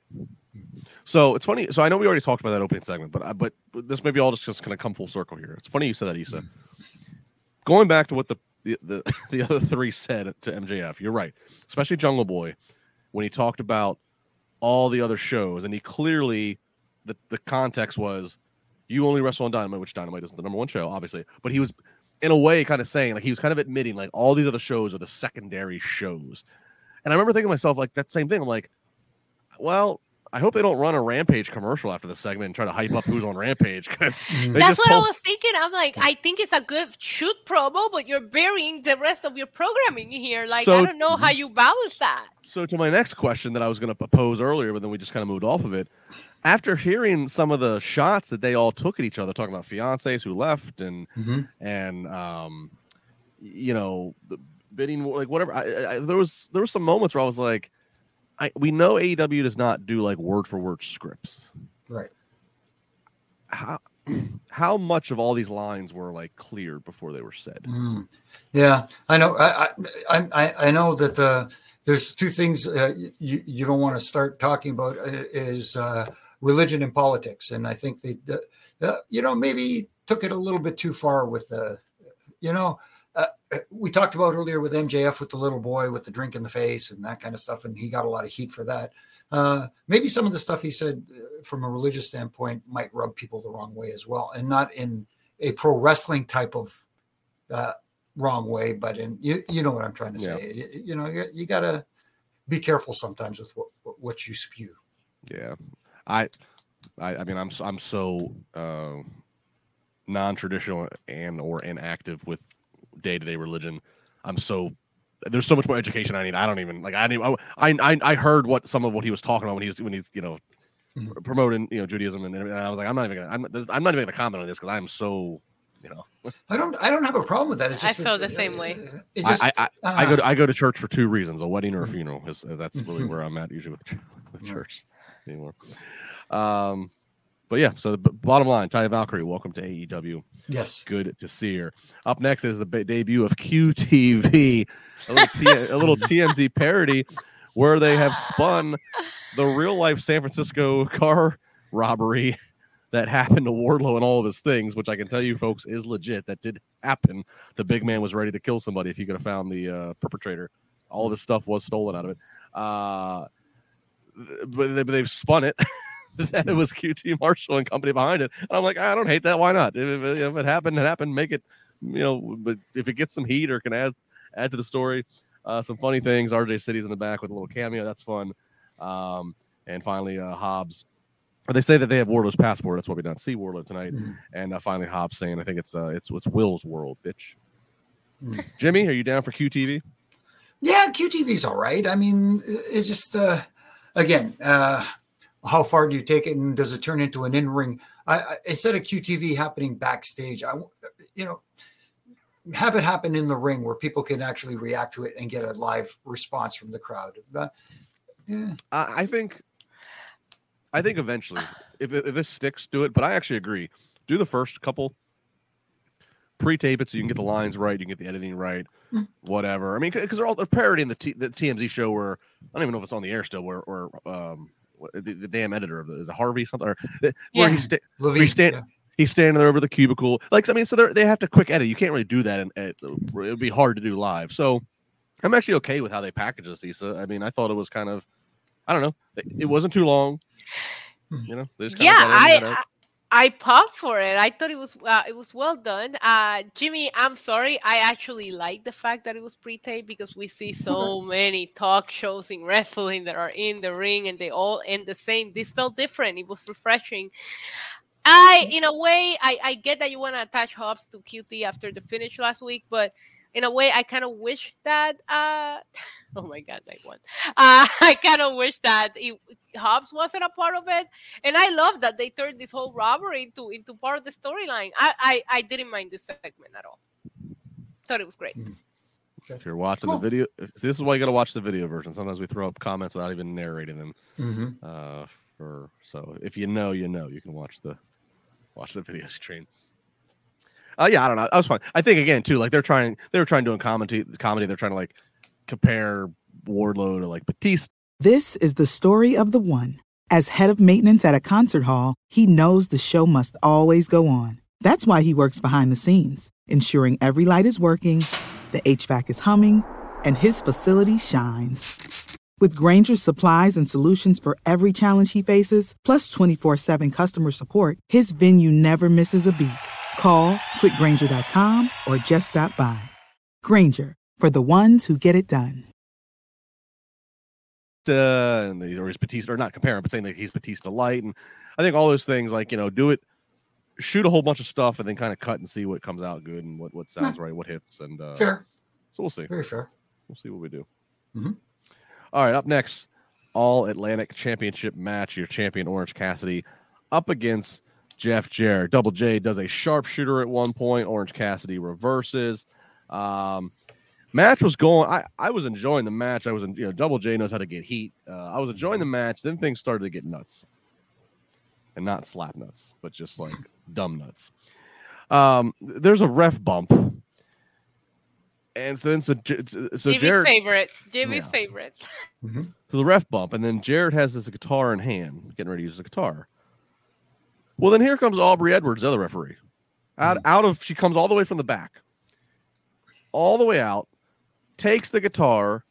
So it's funny. So I know we already talked about that opening segment, but I, but this maybe all just, just going to come full circle here. It's funny you said that, Isa. Going back to what the the, the the other three said to MJF, you're right. Especially Jungle Boy, when he talked about all the other shows, and he clearly the the context was you only wrestle on Dynamite, which Dynamite isn't the number one show, obviously. But he was in a way kind of saying like he was kind of admitting like all these other shows are the secondary shows. And I remember thinking to myself like that same thing. I'm like, well, I hope they don't run a Rampage commercial after the segment and try to hype up who's on Rampage because Mhm. That's just what told- I was thinking. I'm like, I think it's a good shoot promo, but you're burying the rest of your programming here. Like, So- I don't know how you balance that. So to my next question that I was going to pose earlier, but then we just kind of moved off of it. After hearing some of the shots that they all took at each other, talking about fiancés who left and Mhm. and um, you know, the bidding war- like whatever. I, I, I- there was there were some moments where I was like, I we know AEW does not do like word for word scripts. Right. How how much of all these lines were like clear before they were said? Mm. Yeah, I know. I I I, I know that the there's two things uh, you you don't want to start talking about uh, is uh, religion and politics, and I think they, the, uh, you know, maybe took it a little bit too far with the, you know. We talked about earlier with MJF with the little boy with the drink in the face and that kind of stuff, and he got a lot of heat for that. Uh, maybe some of the stuff he said uh, from a religious standpoint might rub people the wrong way as well, and not in a pro wrestling type of uh, wrong way, but in you, you know what I'm trying to say. You, you know, you, you got to be careful sometimes with what, what you spew. Yeah, I, I, I mean, I'm so, I'm so uh, non-traditional and or inactive with day-to-day religion. I'm so there's so much more education I need. I don't even like. I didn't. I I I heard what some of what he was talking about when he was when he's you know Mhm. promoting you know Judaism and, and I was like, I'm not even gonna. I'm, I'm not even gonna comment on this because I'm so you know. I don't I don't have a problem with that. It's just I feel that- the same way. It I, just, I, I, I go to I go to church for two reasons: a wedding or a Mhm. funeral. Is uh, that's really Mhm. where I'm at usually with, ch- with Yeah. church anymore. Um, but yeah. So the bottom line, Taya Valkyrie, welcome to AEW. yes. Good to see her. Up next is the ba- debut of QTV, a little, T- a little TMZ parody where they have spun the real life San Francisco car robbery that happened to Wardlow and all of his things, which I can tell you, folks, is legit. That did happen. The big man was ready to kill somebody if he could have found the uh, perpetrator. All of his stuff was stolen out of it. Uh, but they've spun it. that it was QT Marshall and company behind it. And I'm like, I don't hate that. Why not? If, if, if, it happened, it happened. Make it, you know. But if it gets some heat or can add add to the story, uh, some funny things. RJ City's in the back with a little cameo. That's fun. Um, and finally, uh, Hobbs. They say that they have Wardlow's passport. That's why we don't see Wardlow tonight. Mm-hmm. And uh, finally, Hobbs saying, "I think it's uh, it's it's Will's world, bitch." Mm-hmm. Jimmy, are you down for QTV? Yeah, QTV's all right. I mean, it's just uh, again, uh, how far do you take it, and does it turn into an in-ring? I, I instead of QTV happening backstage, I you know have it happen in the ring where people can actually react to it and get a live response from the crowd. But, yeah. I think, I think eventually, if, if this sticks, do it. But I actually agree. Do the first couple, pre-tape it so you can get the lines right, you can get the editing right, mm. whatever. I mean, because they're all they're parodying the T, the TMZ show where I don't even know if it's on the air still, where or um the, the, damn editor of the is it Harvey something or where yeah. he's sta- Levine, stand, yeah he's standing there over the cubicle. Like, I mean, so they have to quick edit. You can't really do that. And it would be hard to do live. So I'm actually okay with how they package this, Isa. I mean, I thought it was kind of, I don't know, it, it wasn't too long. Hmm. You know, yeah, I, I popped for it. I thought it was uh, it was well done. Uh, Jimmy, I'm sorry. I actually like the fact that it was pre-taped because we see so many talk shows in wrestling that are in the ring and they all end the same. This felt different. It was refreshing. I, in a way, I, I get that you want to attach Hobbs to QT after the finish last week, but in a way, I kind of wish that. Uh, oh my God, like one. Uh, I kind of wish that it, Hobbs wasn't a part of it, and I love that they turned this whole robbery into into part of the storyline. I, I I didn't mind this segment at all. Thought it was great. Mm. If you're watching cool. the video, this is why you got to watch the video version. Sometimes we throw up comments without even narrating them. Mm-hmm. Uh, for so if you know, you know, you can watch the watch the video stream. Uh, yeah, I don't know. That was fun. I think again too, like they're trying, they were trying doing comedy. Comedy. They're trying to like compare Wardlow to like Batista. This is the story of the one. As head of maintenance at a concert hall, he knows the show must always go on. That's why he works behind the scenes, ensuring every light is working, the HVAC is humming, and his facility shines. With Grainger's supplies and solutions for every challenge he faces, plus 24 7 customer support, his venue never misses a beat. Call quickgrainger.com or just stop by. Grainger for the ones who get it done. Uh, and or he's Batista, or not comparing, but saying that he's Batista light. And I think all those things, like, you know, do it, shoot a whole bunch of stuff and then kind of cut and see what comes out good and what, what sounds right, what hits. And uh, fair. So we'll see. Very fair. We'll see what we do. Mm-hmm. All right, up next, All Atlantic Championship match. Your champion Orange Cassidy up against Jeff Jarrett. Double J does a sharpshooter at one point. Orange Cassidy reverses. Um, match was going. I, I was enjoying the match. I was, in, you know, Double J knows how to get heat. Uh, I was enjoying the match. Then things started to get nuts, and not slap nuts, but just like dumb nuts. Um, there's a ref bump and so then so so Jimmy's Jarrett favorites, Jimmy's yeah. favorites. Mm-hmm. So the ref bump, and then Jarrett has his guitar in hand, getting ready to use the guitar. Well, then here comes Aubrey Edwards, the other referee. Out mm-hmm. out of she comes all the way from the back, all the way out, takes the guitar,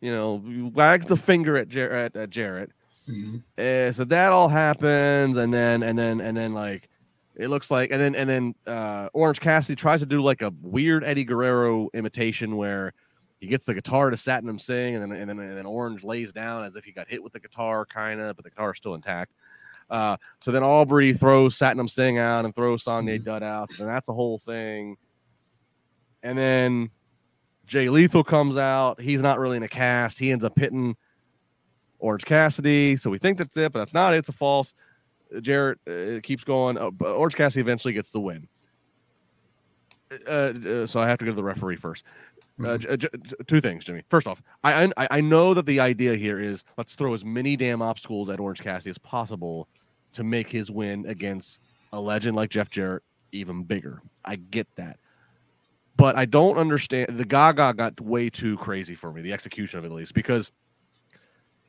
you know, wags the finger at Jarrett. At, Jarrett. Mm-hmm. Uh, so that all happens, and then and then and then like it looks like, and then and then uh, Orange Cassidy tries to do like a weird Eddie Guerrero imitation where he gets the guitar to Satnam Singh, and then and then and then Orange lays down as if he got hit with the guitar, kind of, but the guitar is still intact. Uh, so then Aubrey throws Satnam Singh out and throws Sonjay mm-hmm. Dutt out, and that's a whole thing. And then Jay Lethal comes out. He's not really in a cast. He ends up hitting Orange Cassidy. So we think that's it, but that's not it. It's a false. Jarrett uh, keeps going. Uh, Orange Cassidy eventually gets the win. Uh, uh, so I have to go to the referee first. Uh, mm-hmm. j- j- two things, Jimmy. First off, I, I I know that the idea here is let's throw as many damn obstacles at Orange Cassidy as possible to make his win against a legend like Jeff Jarrett even bigger. I get that, but I don't understand. The Gaga got way too crazy for me. The execution of it, at least, because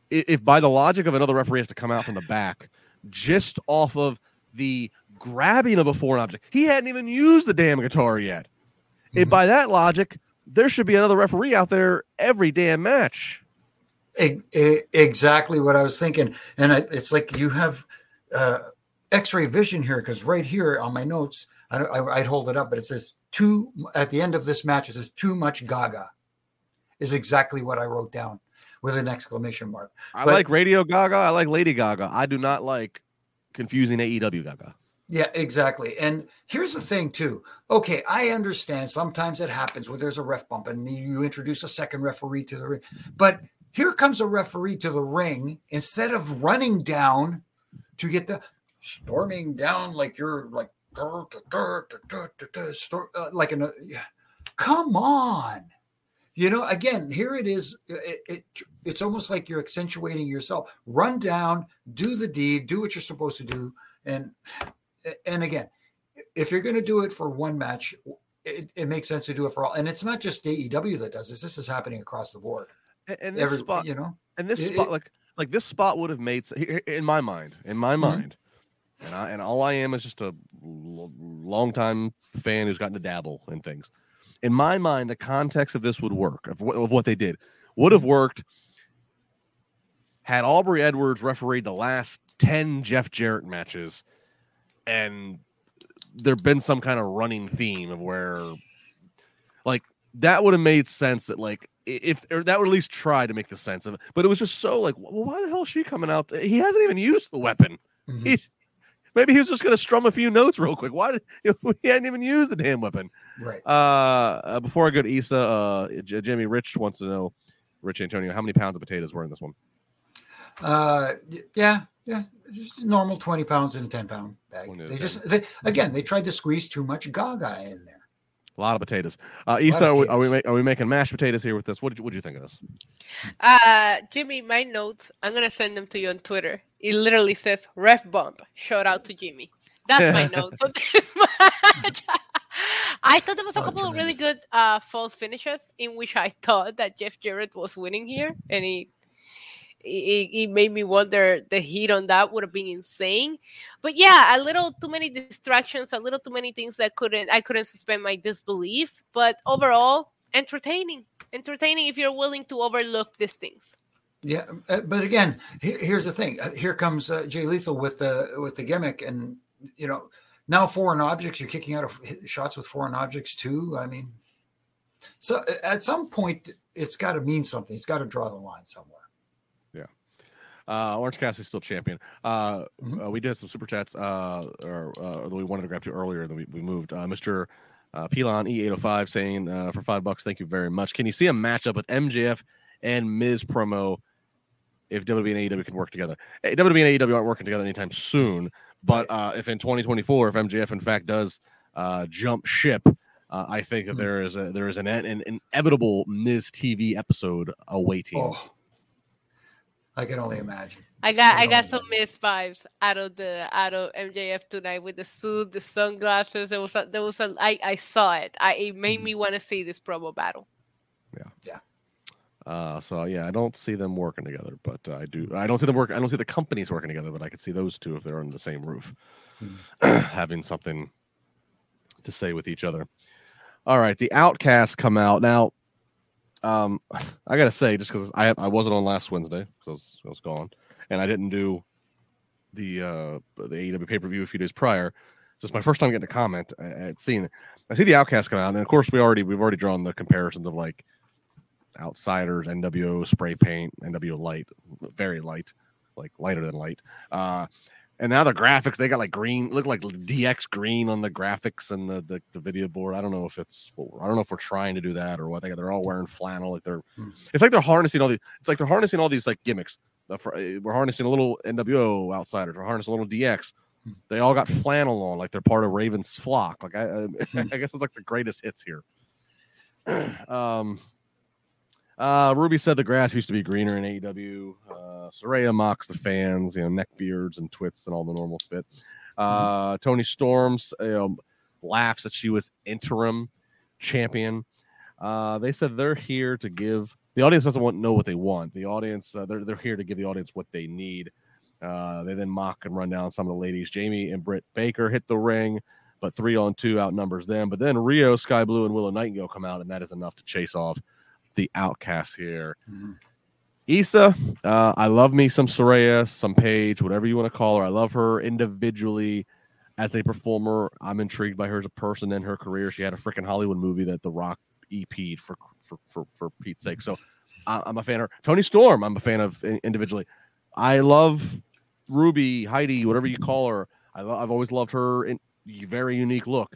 if by the logic of another referee has to come out from the back just off of the grabbing of a foreign object. He hadn't even used the damn guitar yet. And Mhm. by that logic, there should be another referee out there every damn match. E- e- exactly what I was thinking, and I, it's like you have uh, X-ray vision here because right here on my notes, I, don't- I, I'd hold it up, but it says too at the end of this match. It says too much Gaga, is exactly what I wrote down with an exclamation mark. I But- like Radio Gaga. I like Lady Gaga. I do not like confusing AEW Gaga. Yeah, exactly. And here's the thing, too. Okay, I understand sometimes it happens where there's a ref bump and you introduce a second referee to the ring. But here comes a referee to the ring instead of running down to get the storming down like you're like "Dur, dur, dur, dur, dur, dur," stor- uh, like an uh, yeah. come on. You know, again, here it is. It, it, it's almost like you're accentuating yourself. Run down, do the deed, do what you're supposed to do, and and again, if you're going to do it for one match, it, it makes sense to do it for all. And it's not just AEW that does this. This is happening across the board. And, and this Every, spot, you know, and this it- spot, like like this spot would have made in my mind, in my Mhm. mind, and I and all I am is just a long time fan who's gotten to dabble in things. In my mind, the context of this would work of, what of what they did would have worked had Aubrey Edwards refereed the last 10 Jeff Jarrett matches and there been some kind of running theme of where like that would have made sense that like if or that would at least try to make the sense of it but it was just so like well why the hell is she coming out he hasn't even used the weapon Mhm. he, maybe he was just going to strum a few notes real quick why did he hadn't even used the damn weapon right. uh, uh before i go to isa uh J- jimmy rich wants to know rich antonio how many pounds of potatoes were in this one Uh, yeah, yeah, just normal 20 pounds in a 10 pound bag. They 10. just, they, again, they tried to squeeze too much Gaga in there. A lot of potatoes uh isa of are we, are we, potatoes. are we making mashed potatoes here with this what did you, what did you think of this Uh, Jimmy, my notes. I'm gonna send them to you on Twitter. It literally says "ref bump." Shout out to Jimmy. That's my note. on this match. I thought there was a Oh, couple of really good uh, false finishes in which I thought that Jeff Jarrett was winning here, and he. It, it made me wonder the heat on that would have been insane but yeah a little too many distractions a little too many things that couldn't i couldn't suspend my disbelief but overall entertaining entertaining if you're willing to overlook these things Yeah, uh, but again, here's the thing. Uh, Here comes uh, Jay Lethal with the with the gimmick, and you know now foreign objects. You're kicking out of shots with foreign objects too. I mean, so at some point, it's got to mean something. It's got to draw the line somewhere. Uh, Orange Cassidy's still champion. Uh, Mhm. uh, we did some super chats uh, or, uh, that we wanted to grab to earlier than we, we moved. Uh, Mr. Uh, Pilon E805 saying uh, for five bucks, thank you very much. Can you see a matchup with MJF and Miz promo if WWE and AEW can work together? Eh, WWE and AEW aren't working together anytime soon, but uh, if in 2024, if MJF in fact does uh, jump ship, uh, I think that Hmm. there is a there is an, an inevitable Miz TV episode awaiting. Oh, I can only imagine. I got I So got some no. Miz vibes out of the out of MJF tonight with the suit, the sunglasses. There was a, there was a I I saw it. I it made Mhm. me want to see this promo battle. Yeah. Yeah. Uh, so yeah, I don't see them working together, but uh, I do. I don't see them work. I don't see the companies working together, but I could see those two if they're on the same roof, having something to say with each other. All right, the Outcasts come out now. Um, I gotta say, just because I I wasn't on last Wednesday because I was, I was gone, and I didn't do the uh the AEW pay per view a few days prior. So it's my first time getting to comment at seeing. I see the Outcast come out, and of course we already we've already drawn the comparisons of like outsiders, NWO spray paint, NWO light, very light, like lighter than light. Uh, and now the graphics they got like green, look like DX green on the graphics and the, the the video board. I don't know if it's I don't know if we're trying to do that or what. They they're all wearing flannel, like they're Hmm. it's like they're harnessing all these. It's like they're harnessing all these like gimmicks. Uh, We're harnessing a little NWO outsiders. We're harnessing a little DX. Hmm. They all got flannel on, like they're part of Raven's flock. Like I, I, Hmm. I guess it's like the greatest hits here. um, uh, Ruby said the grass used to be greener in AEW. Uh, Saraya mocks the fans, you know, neck beards and twits and all the normal spit. Uh, Toni Storms you know, laughs that she was interim champion. Uh, they said they're here to give the audience doesn't want to know what they want. The audience uh, they're they're here to give the audience what they need. Uh, they then mock and run down some of the ladies. Jamie and Britt Baker hit the ring, but three on two outnumbers them. But then Riho, Skye Blue, and Willow Nightingale come out, and that is enough to chase off the outcasts here. Mhm. Isa, uh, I love me some Saraya, some Paige, whatever you want to call her. I love her individually as a performer. I'm intrigued by her as a person and her career. She had a freaking Hollywood movie that The Rock EP'd for for for, for Pete's sake. So I, I'm a fan of her. Toni Storm, I'm a fan of individually. I love Ruby, Heidi, whatever you call her. I lo- I've always loved her in very unique look.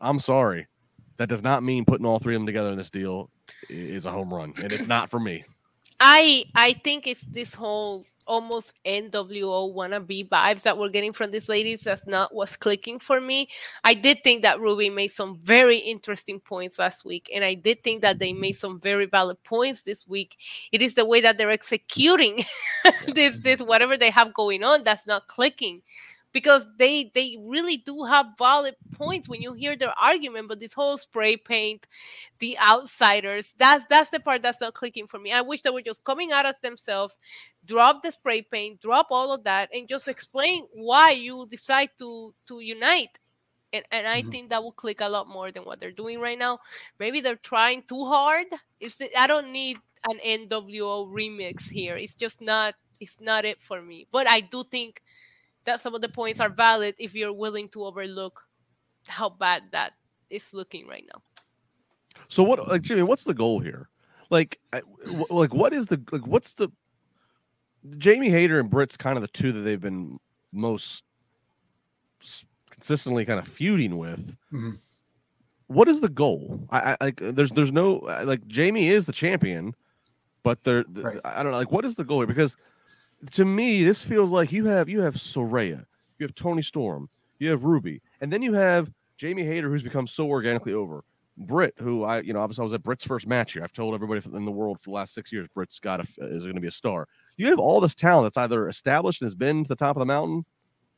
I'm sorry. That does not mean putting all three of them together in this deal is a home run, and it's not for me. I I think it's this whole almost NWO wannabe vibes that we're getting from these ladies. That's not what's clicking for me. I did think that Ruby made some very interesting points last week, and I did think that they made some very valid points this week. It is the way that they're executing this this whatever they have going on that's not clicking. Because they they really do have valid points when you hear their argument, but this whole spray paint, the outsiders, that's that's the part that's not clicking for me. I wish they were just coming out as themselves, drop the spray paint, drop all of that, and just explain why you decide to to unite. And, and I Mhm. think that will click a lot more than what they're doing right now. Maybe they're trying too hard. It's I don't need an NWO remix here. It's just not it's not it for me. But I do think that some of the points are valid if you're willing to overlook how bad that is looking right now. So what, like Jimmy? What's the goal here? Like, I- wh- like what is the like? What's the Jamie Hayter and Britt's kind of the two that they've been most s- consistently kind of feuding with. Mhm. What is the goal? I, I like. There's there's no like Jamie is the champion, but there th- Right. I don't know. Like, what is the goal here? Because to me, this feels like you have you have Saraya, you have Toni Storm, you have Ruby, and then you have Jamie Hayter, who's become so organically over. Britt, who I, you know, obviously I was at Britt's first match here. I've told everybody in the world for the last six years, Britt's got a, is going to be a star. You have all this talent that's either established and has been to the top of the mountain,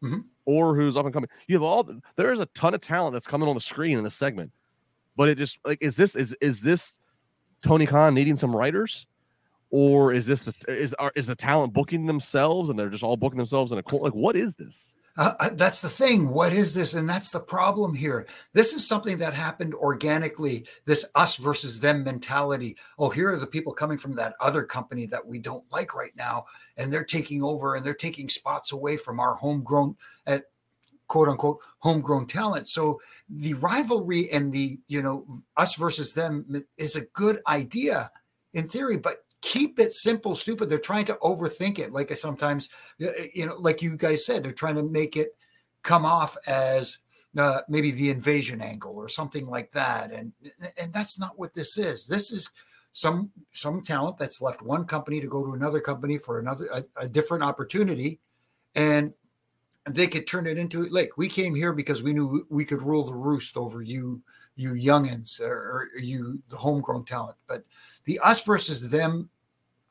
Mhm. or who's up and coming. You have all. the- There is a ton of talent that's coming on the screen in this segment, but it just like is this is is this Tony Khan needing some writers, or is this the is are, is the talent booking themselves and they're just all booking themselves in a corner? Like what is this? Uh, uh, that's the thing. What is this? And that's the problem here. This is something that happened organically. This us versus them mentality. Oh, here are the people coming from that other company that we don't like right now, and they're taking over and they're taking spots away from our homegrown, at quote unquote, homegrown talent. So the rivalry and the you know us versus them is a good idea in theory, but keep it simple, stupid. They're trying to overthink it. Like I sometimes uh, you know, like you guys said, they're trying to make it come off as uh, maybe the invasion angle or something like that, and and that's not what this is. This is some some talent that's left one company to go to another company for another a, a different opportunity, and they could turn it into like we came here because we knew we could rule the roost over you you youngins or, or you the homegrown talent but the us versus them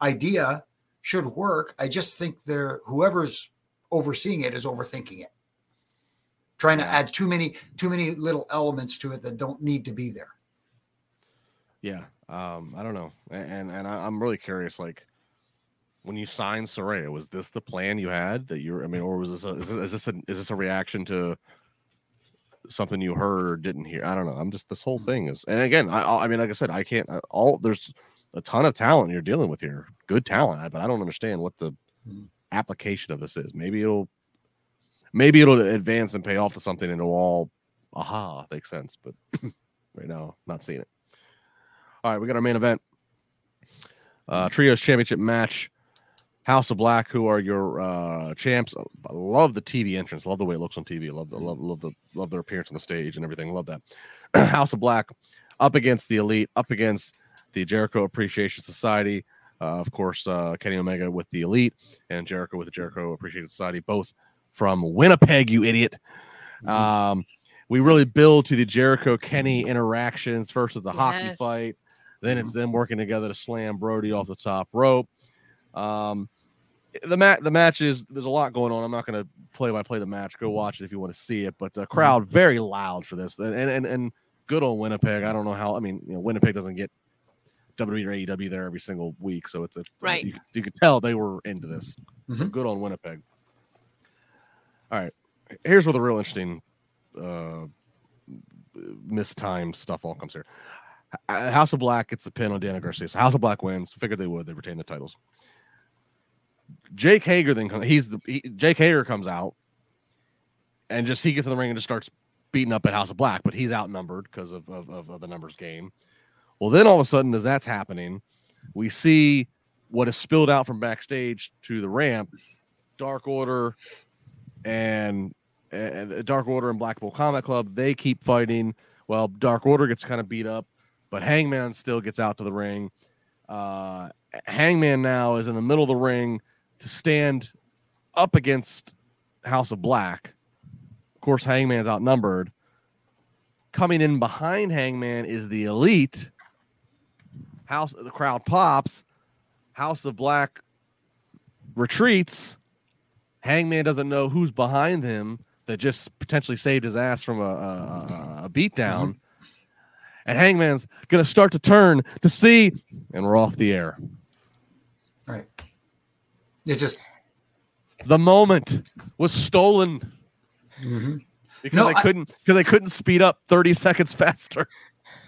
idea should work. I just think they're whoever's overseeing it is overthinking it, trying to add too many too many little elements to it that don't need to be there. Yeah, um, I don't know, and and I'm really curious. Like, when you signed Saraya, was this the plan you had that you're? I mean, or was this a, is this is this a, is this a reaction to something you heard or didn't hear? I don't know. I'm just this whole thing is, and again, I I mean, like I said, I can't. I- All there's a ton of talent you're dealing with here, good talent, but I don't understand what the Mhm. application of this is. Maybe it'll maybe it'll advance and pay off to something, and it'll all aha make sense. But right now, not seeing it. All right, we got our main event. Uh trios championship match. House of Black, who are your uh champs. I love the TV entrance. Love the way it looks on TV. Love the love love the love their appearance on the stage and everything. Love that. House of Black up against the elite, up against the Jericho Appreciation Society. Uh, of course, uh, Kenny Omega with the elite and Jericho with the Jericho Appreciation Society, both from Winnipeg, you idiot. Um, we really build to the Jericho Kenny interactions. First, it's a hockey fight, then it's them working together to slam Brody off the top rope. Um, the mat the match is there's a lot going on. I'm not going to play by play the match. Go watch it if you want to see it. But the crowd very loud for this, and and and good old Winnipeg. I don't know how. I mean, you know, Winnipeg doesn't get WWE or AEW there every single week, so it's, it's Right. You, you could tell they were into this. So Mhm. good on Winnipeg. All right, here's where the real interesting uh mistimed stuff all comes here. House of Black gets the pin on Daniel Garcia. So House of Black wins. Figured they would. They retain the titles. Jake Hager then comes. He's the he, Jake Hager comes out, and just he gets in the ring and just starts beating up at House of Black, but he's outnumbered because of, of, of, of the numbers game. Well, then all of a sudden, as that's happening, we see what is spilled out from backstage to the ramp. Dark Order and, and Dark Order and Blackpool Combat Club they keep fighting. Well, Dark Order gets kind of beat up, but Hangman still gets out to the ring. Uh, Hangman now is in the middle of the ring to stand up against House of Black. Of course, Hangman's outnumbered. Coming in behind Hangman is the Elite. House the crowd pops. House of Black retreats. Hangman doesn't know who's behind him that just potentially saved his ass from a, a, a beatdown. And Hangman's gonna start to turn to see, and we're off the air. Right. It just The moment was stolen mhm. because No, they I- couldn't because they couldn't speed up 30 seconds faster.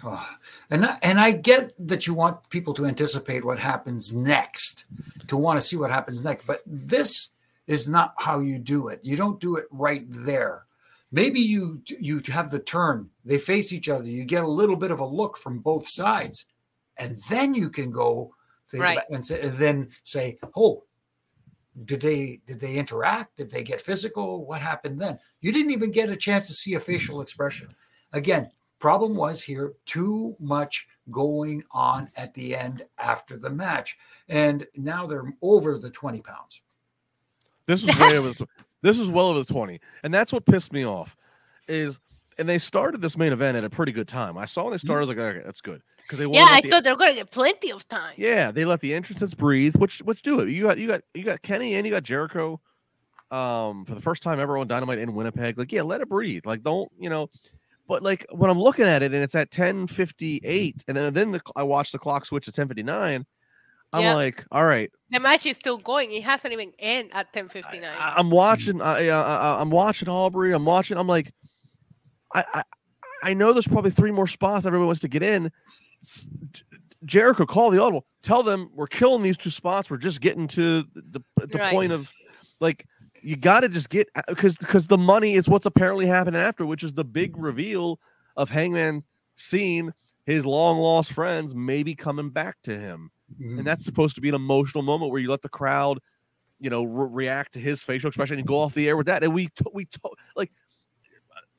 Oh, and I, and I get that you want people to anticipate what happens next, to want to see what happens next. But this is not how you do it. You don't do it right there. Maybe you you have the turn. They face each other. You get a little bit of a look from both sides, and then you can go Right. and, say, and then say, "Oh, did they did they interact? Did they get physical? What happened then?" You didn't even get a chance to see a facial expression. Again, problem was here too much going on at the end after the match, and now they're over the twenty pounds. This was way over the this was well over the 20. And that's what pissed me off is and they started this main event at a pretty good time. I saw when they started, I was like, okay, that's good. Because they Yeah, I the, thought they were gonna get plenty of time. Yeah, they let the entrances breathe, which which do it. You got you got you got Kenny and you got Jericho um for the first time ever on Dynamite in Winnipeg. Like, yeah, let it breathe. Like, don't, you know, but like when I'm looking at it and it's at 1058, and then then the, I watch the clock switch to 1059. I'm Yeah. like, all right, The match is still going. It hasn't even end at ten fifty nine. I, am mm. watching. I, I, I, I'm watching Aubrey. I'm watching. I'm like, I, I, I know there's probably three more spots everyone wants to get in. Jericho, call the audible. Tell them we're killing these two spots. We're just getting to the the, the Right. point of, like, you got to just get because because the money is what's apparently happening after, which is the big reveal of Hangman seeing his long lost friends maybe coming back to him. Mhm. and that's supposed to be an emotional moment where you let the crowd you know re- react to his facial expression and go off the air with that. And we to- we to- like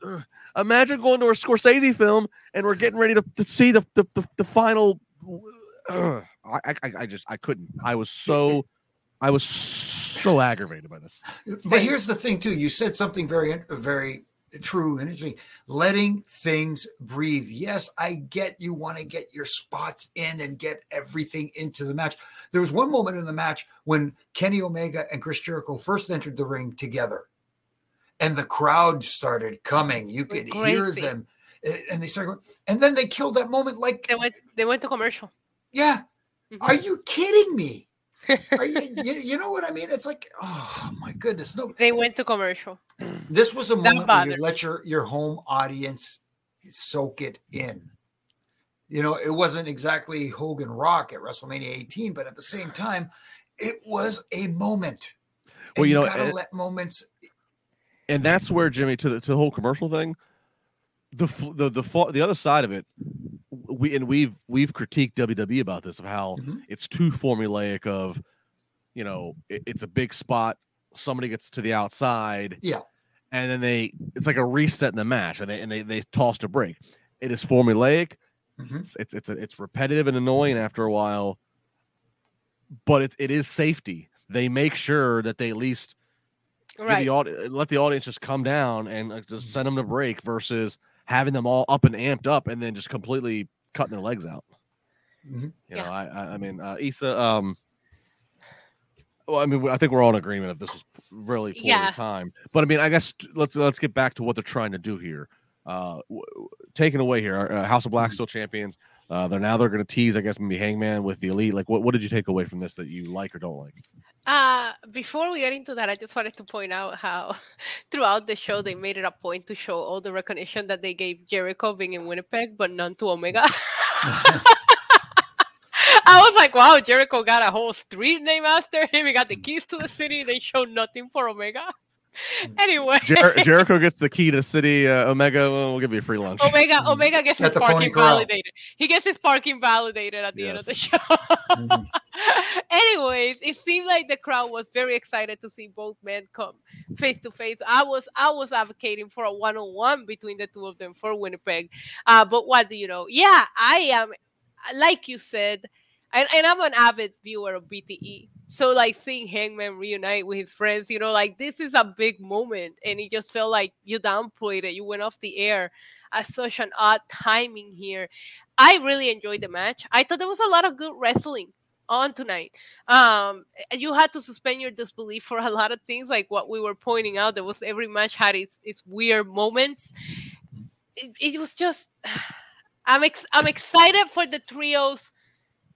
uh, imagine going to a Scorsese film and we're getting ready to, to see the the, the, the final uh, I, I I just I couldn't. I was so I was so aggravated by this But here's the thing, too. You said something very, very true and interesting. Letting things breathe. Yes, I get you want to get your spots in and get everything into the match. There was one moment in the match when Kenny Omega and Chris Jericho first entered the ring together, and the crowd started coming. You could hear them, eh, and they started going, and then they killed that moment. Like, They went. They went to commercial. yeah, Mhm. are you kidding me? Are you, you, you know what I mean? It's like, oh my goodness, no. They went to commercial. This was a moment where you let your your home audience soak it in. You know, it wasn't exactly Hogan Rock at WrestleMania 18, but at the same time, it was a moment. And Well, you you, know, gotta it- let moments. and that's where Jimmy to the to the whole commercial thing. The f- the the the other side of it, we and we've we've critiqued WWE about this of how Mhm. it's too formulaic. Of you know, it- it's a big spot. Somebody gets to the outside, Yeah. and then they it's like a reset in the match, and they and they they tossed a break. It is formulaic. Mhm. It's it's it's, it's repetitive and annoying after a while, but it, it is safety. They make sure that they at least Right. the audi- let the audience just come down and uh, just send them to break versus having them all up and amped up and then just completely cutting their legs out. Mhm. You Yeah. know, I I, I mean, uh, Isa. Um, well, I mean, I think we're all in agreement if this was really poor Yeah. time. But I mean, I guess let's let's get back to what they're trying to do here. Uh, w- w- taken away here, uh, House of Black Mhm. still champions. Uh, they're now they're going to tease, I guess, maybe Hangman with the Elite. Like, what, what did you take away from this that you like or don't like? Uh, before we get into that, I just wanted to point out how throughout the show they made it a point to show all the recognition that they gave Jericho being in Winnipeg, but none to Omega. I was like, wow, Jericho got a whole street named after him. He got the keys to the city. They showed nothing for Omega. Anyway, Jer- Jericho gets the key to the city. Uh, Omega, well, we'll give you a free lunch. Omega Omega gets At his parking validated. He gets his parking validated at the end of the Yes. show. Mhm. Anyways, it seemed like the crowd was very excited to see both men come face to face. I was I was advocating for a one on one between the two of them for Winnipeg. Uh, but what do you know? Yeah, I am like you said, and, and I'm an avid viewer of BTE. So like seeing Hangman reunite with his friends, you know, like this is a big moment, and it just felt like you downplayed it. You went off the air at such an odd timing here. I really enjoyed the match. I thought there was a lot of good wrestling on tonight. Um, you had to suspend your disbelief for a lot of things, like what we were pointing out. There was every match had its its weird moments. It, it was just, I'm ex- I'm excited for the trios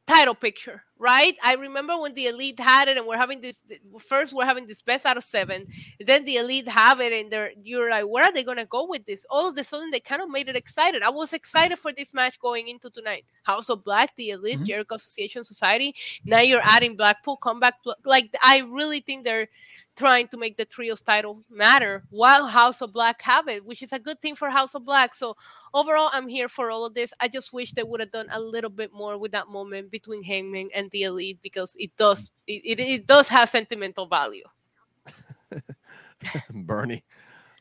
title picture, right? I remember when the elite had it, and we're having this. First, we're having this best out of seven. Then the elite have it, and they're you're like, where are they gonna go with this? All of a sudden, they kind of made it excited. I was excited for this match going into tonight. House of Black, the elite, Mhm. Jericho Appreciation Society. Now you're adding Blackpool Combat. Like I really think they're trying to make the trios title matter while House of Black have it, which is a good thing for House of Black. So overall, I'm here for all of this. I just wish they would have done a little bit more with that moment between Hangman and the Elite because it does it, it, it does have sentimental value. Bernie,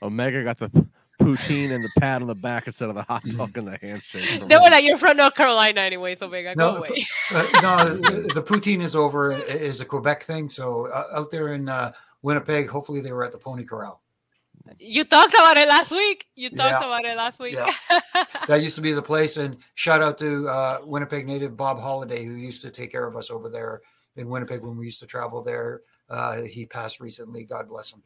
Omega got the poutine and the pat on the back instead of the hot dog and the handshake. They were like, "You're from North Carolina, anyway, so Omega, go No, away." Uh, no, the, the poutine is over. It is a Quebec thing. So uh, out there in uh, Winnipeg, hopefully they were at the Pony Corral. You talked about it last week. You talked Yeah. about it last week. Yeah. That used to be the place. And shout out to uh, Winnipeg native Bob Holiday, who used to take care of us over there in Winnipeg when we used to travel there. Uh, he passed recently. God bless him.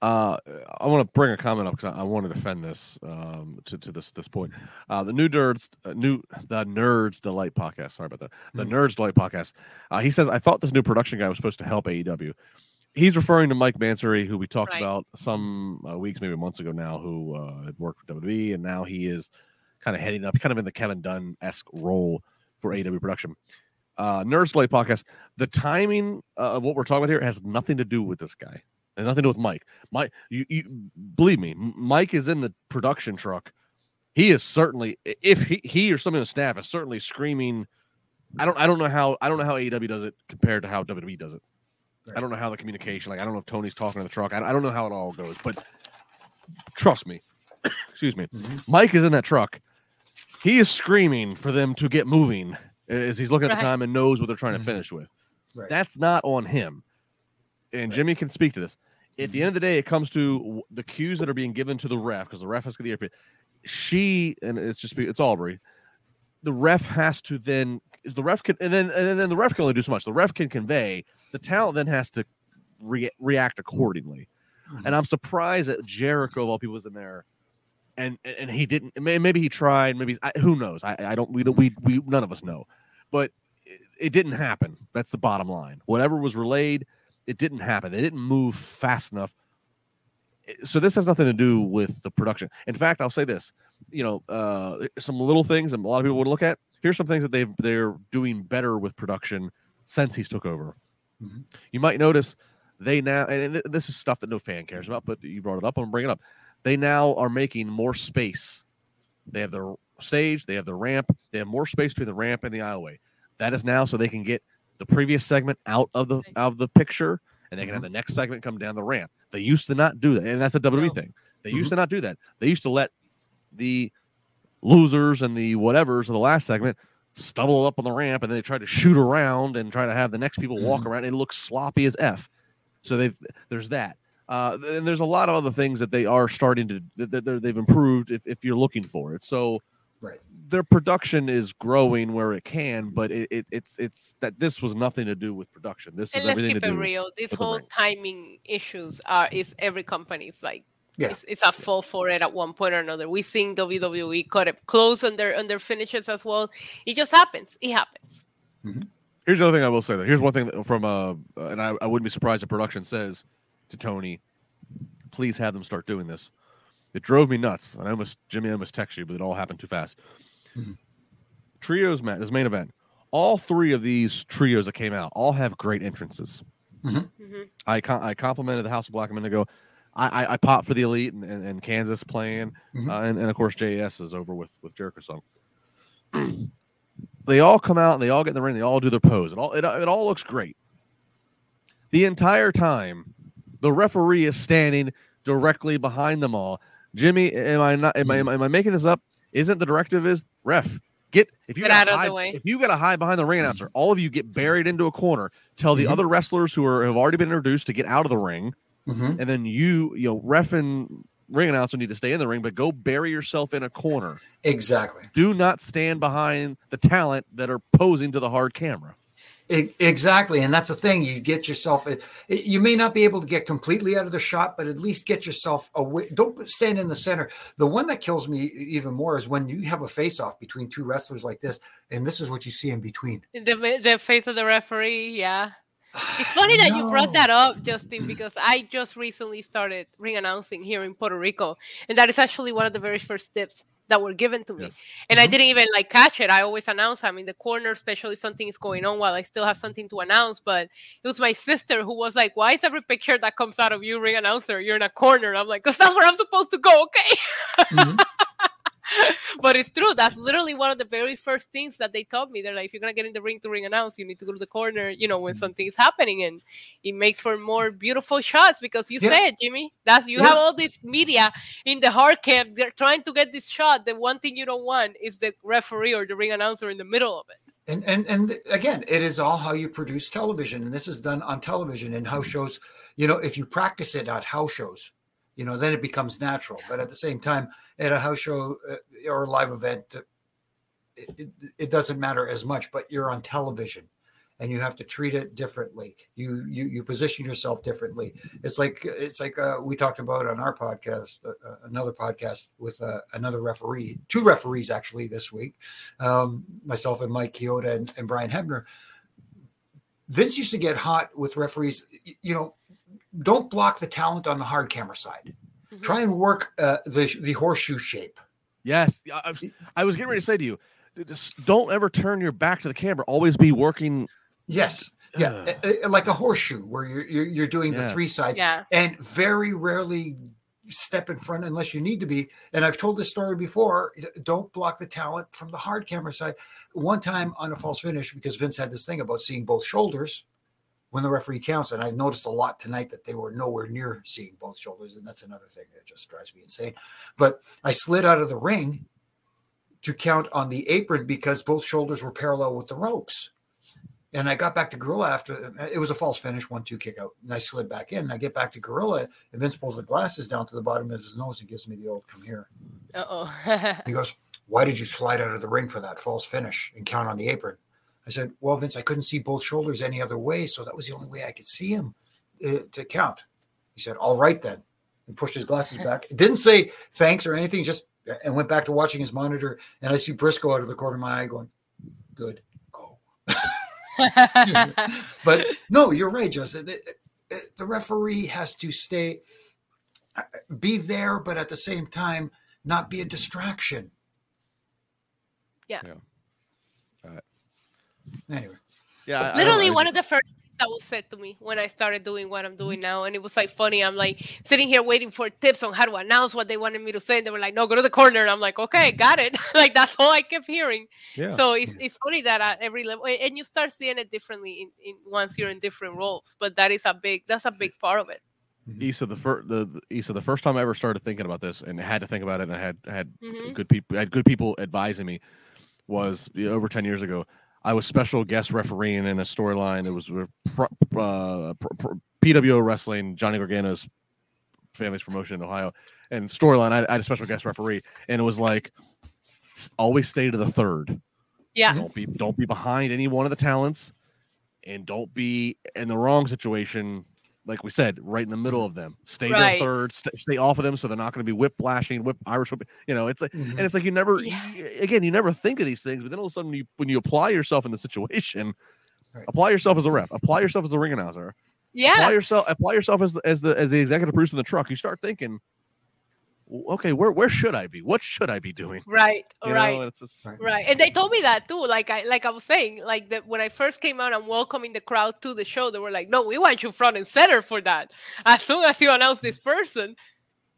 Uh, I want to bring a comment up because I, I want to defend this um, to, to this this point. Uh, the new nerds, uh, new the Nerds Delight podcast. Sorry about that. The Mhm. Nerds Delight podcast. Uh, he says I thought this new production guy was supposed to help AEW. He's referring to Mike Mansury, who we talked Right. about some uh, weeks, maybe months ago now, who uh, had worked with WWE, and now he is kind of heading up, kind of in the Kevin Dunn esque role for AEW production. Uh, Nerds Delight podcast. The timing uh, of what we're talking about here has nothing to do with this guy. It has nothing to do with Mike. Mike, you, you believe me, Mike is in the production truck. He is certainly, if he, he or somebody on the staff is certainly screaming. I don't, I don't know how, I don't know how AEW does it compared to how WWE does it. I don't know how the communication, like, I don't know if Tony's talking to the truck. I, I don't know how it all goes, but trust me, excuse me, Mhm. Mike is in that truck. He is screaming for them to get moving as he's looking at the time and knows what they're trying to Mhm. finish with. Right. That's not on him. And Right. Jimmy can speak to this. At the end of the day, it comes to the cues that are being given to the ref because the ref has to get the earpiece. She and it's just it's Aubrey. The ref has to then the ref can and then and then the ref can only do so much. The ref can convey. The talent then has to re- react accordingly. And mm-hmm. I'm surprised that Jericho, of all people, was in there, and and he didn't. Maybe he tried. Maybe he's, I, who knows? I I don't. We don't. We we none of us know. But it, it didn't happen. That's the bottom line. Whatever was relayed, it didn't happen. They didn't move fast enough. So this has nothing to do with the production. In fact, I'll say this. You know, uh, some little things, and a lot of people would look at. Here's some things that they've they're doing better with production since he's took over. Mhm. You might notice they now, and th- this is stuff that no fan cares about, but you brought it up. I'm gonna bring it up. They now are making more space. They have their stage, they have the ramp, they have more space between the ramp and the aisleway. That is now so they can get the previous segment out of the out of the picture, and they can have mm-hmm. the next segment come down the ramp. They used to not do that, and that's a WWE No. thing. They mm-hmm. used to not do that. They used to let the losers and the whatevers of the last segment stumble up on the ramp and then they try to shoot around and try to have the next people walk mm-hmm. around and it looks sloppy as f so they've there's that uh and there's a lot of other things that they are starting to that that they're- they've improved if, if you're looking for it so Right. Their production is growing where it can but it, it it's it's that this was nothing to do with production this And is let's everything keep to it do real. This with the whole timing issues are is every company's like Yeah. It's, it's a fall for it at one point or another. We seen WWE cut it close on their on their finishes as well. It just happens. It happens. Here's the other thing I will say though. Here's one thing that from uh, and I, I wouldn't be surprised if production says to Tony, please have them start doing this. It drove me nuts. And I almost Jimmy I almost text you, but it all happened too fast. Mhm. Trios match this main event. All three of these trios that came out all have great entrances. hmm I com- I complimented the House of Black a minute ago. I I, I popped for the Elite and, and, and Kansas playing, Mhm. uh, and, and of course JS is over with with Jericho song. they all come out and they all get in the ring. They all do their pose. It all it, it all looks great. The entire time, the referee is standing directly behind them all. Jimmy, am I not? Am I am I, am I making this up? Isn't the directive is ref? Get if you Get got out of the way. if you got to hide behind the ring announcer, all of you get buried into a corner. Tell the Mhm. other wrestlers who are have already been introduced to get out of the ring, Mhm. and then you, you know, ref and ring announcer need to stay in the ring, but go bury yourself in a corner. Exactly. Do not stand behind the talent that are posing to the hard camera. E- Exactly, and that's the thing. You get yourself. it- it- You may not be able to get completely out of the shot, but at least get yourself away. Don't stand in the center. The one that kills me even more is when you have a face-off between two wrestlers like this, and this is what you see in between. The the face of the referee, yeah. It's funny that you brought that up, Justin, because I just recently started ring announcing here in Puerto Rico, and that is actually one of the very first tips that were given to me. Yes. And I Mhm. didn't even like catch it. I always announce I'm in the corner, especially something is going on while I still have something to announce. But it was my sister who was like, "Why is every picture that comes out of you, ring announcer, you're in a corner?" I'm like, "Cause that's where I'm supposed to go, okay." Mhm. but it's true. That's literally one of the very first things that they taught me. They're like, if you're gonna get in the ring to ring announce, you need to go to the corner, you know, when Mm-hmm. something is happening, and it makes for more beautiful shots because you Yeah. said, Jimmy, that's you Yeah. have all this media in the hard cam. They're trying to get this shot. The one thing you don't want is the referee or the ring announcer in the middle of it. And and and again, it is all how you produce television, and this is done on television and house shows. You know, if you practice it at house shows, you know, then it becomes natural. But at the same time, at a house show uh, or live event, uh, it, it, it doesn't matter as much. But you're on television, and you have to treat it differently. You you you position yourself differently. It's like it's like uh, we talked about on our podcast, uh, uh, another podcast with uh, another referee, two referees actually this week, um, myself and Mike Chioda and, and Brian Hebner. Vince used to get hot with referees. You know, don't block the talent on the hard camera side. Mhm. Try and work uh, the the horseshoe shape. Yes, I, I was- getting ready to say to you, just don't ever turn your back to the camera. Always be working. Yes, yeah, uh, like a horseshoe where you're you're, you're doing the three sides. Yeah. and very rarely step in front unless you need to be. And I've told this story before. Don't block the talent from the hard camera side. One time on a false finish, because Vince had this thing about seeing both shoulders when the referee counts. And I noticed a lot tonight that they were nowhere near seeing both shoulders. And that's another thing that just drives me insane. But I slid out of the ring to count on the apron because both shoulders were parallel with the ropes. And I got back to Gorilla after it was a false finish, one two kick out. And I slid back in. And I get back to Gorilla, and Vince pulls the glasses down to the bottom of his nose and gives me the old come here. Uh oh. He goes, Why did you slide out of the ring for that false finish and count on the apron? I said, Well, Vince, I couldn't see both shoulders any other way. So that was the only way I could see him uh, to count. He said, All right, then. And pushed his glasses back. Didn't say thanks or anything, just and went back to watching his monitor. And I see Brisco out of the corner of my eye going, Good. Go. but no, you're right, Justin. The, the referee has to stay, be there, but at the same time, not be a distraction. Yeah. Yeah. Anyway, Yeah, I- I Literally know. one of the first things that was said to me when I started doing what I'm doing now. And it was like funny. I'm like sitting here waiting for tips on how to announce what they wanted me to say. And they were like, no, go to the corner. And I'm like, okay, got it. like that's all I kept hearing. Yeah. So it's, it's funny that at every level, and and you start seeing it differently in, in once you're in different roles. But that is a big, that's a big part of it. Isa, the first the, the Isa, the first time I ever started thinking about this and had to think about it, and I had had Mhm. good people had good people advising me was you know, over ten years ago. I was special guest refereeing in a storyline. It was uh, PWO Wrestling, Johnny Gargano's family's promotion in Ohio, and storyline. I, I had a special guest referee, and it was like always stay to the third. Yeah. Don't be don't be behind any one of the talents, and don't be in the wrong situation like we said, right in the middle of them. Stay Right. there third, st- stay off of them, so they're not going to be whip lashing, whip Irish whip. You know, it's like, Mhm. and it's like you never, Yeah. again, you never think of these things, but then all of a sudden, you when you apply yourself in the situation, Right. apply yourself as a rep, apply yourself as a ring announcer, yeah, apply yourself, apply yourself as the, as the as the executive producer in the truck. You start thinking, "W- okay, where where should I be? What should I be doing? Right. You right. know, it's just, Right. Right, and they told me that too. Like I, like I was saying, like that when I first came out and welcoming the crowd to the show, they were like, "No, we want you front and center for that." As soon as you announce this person,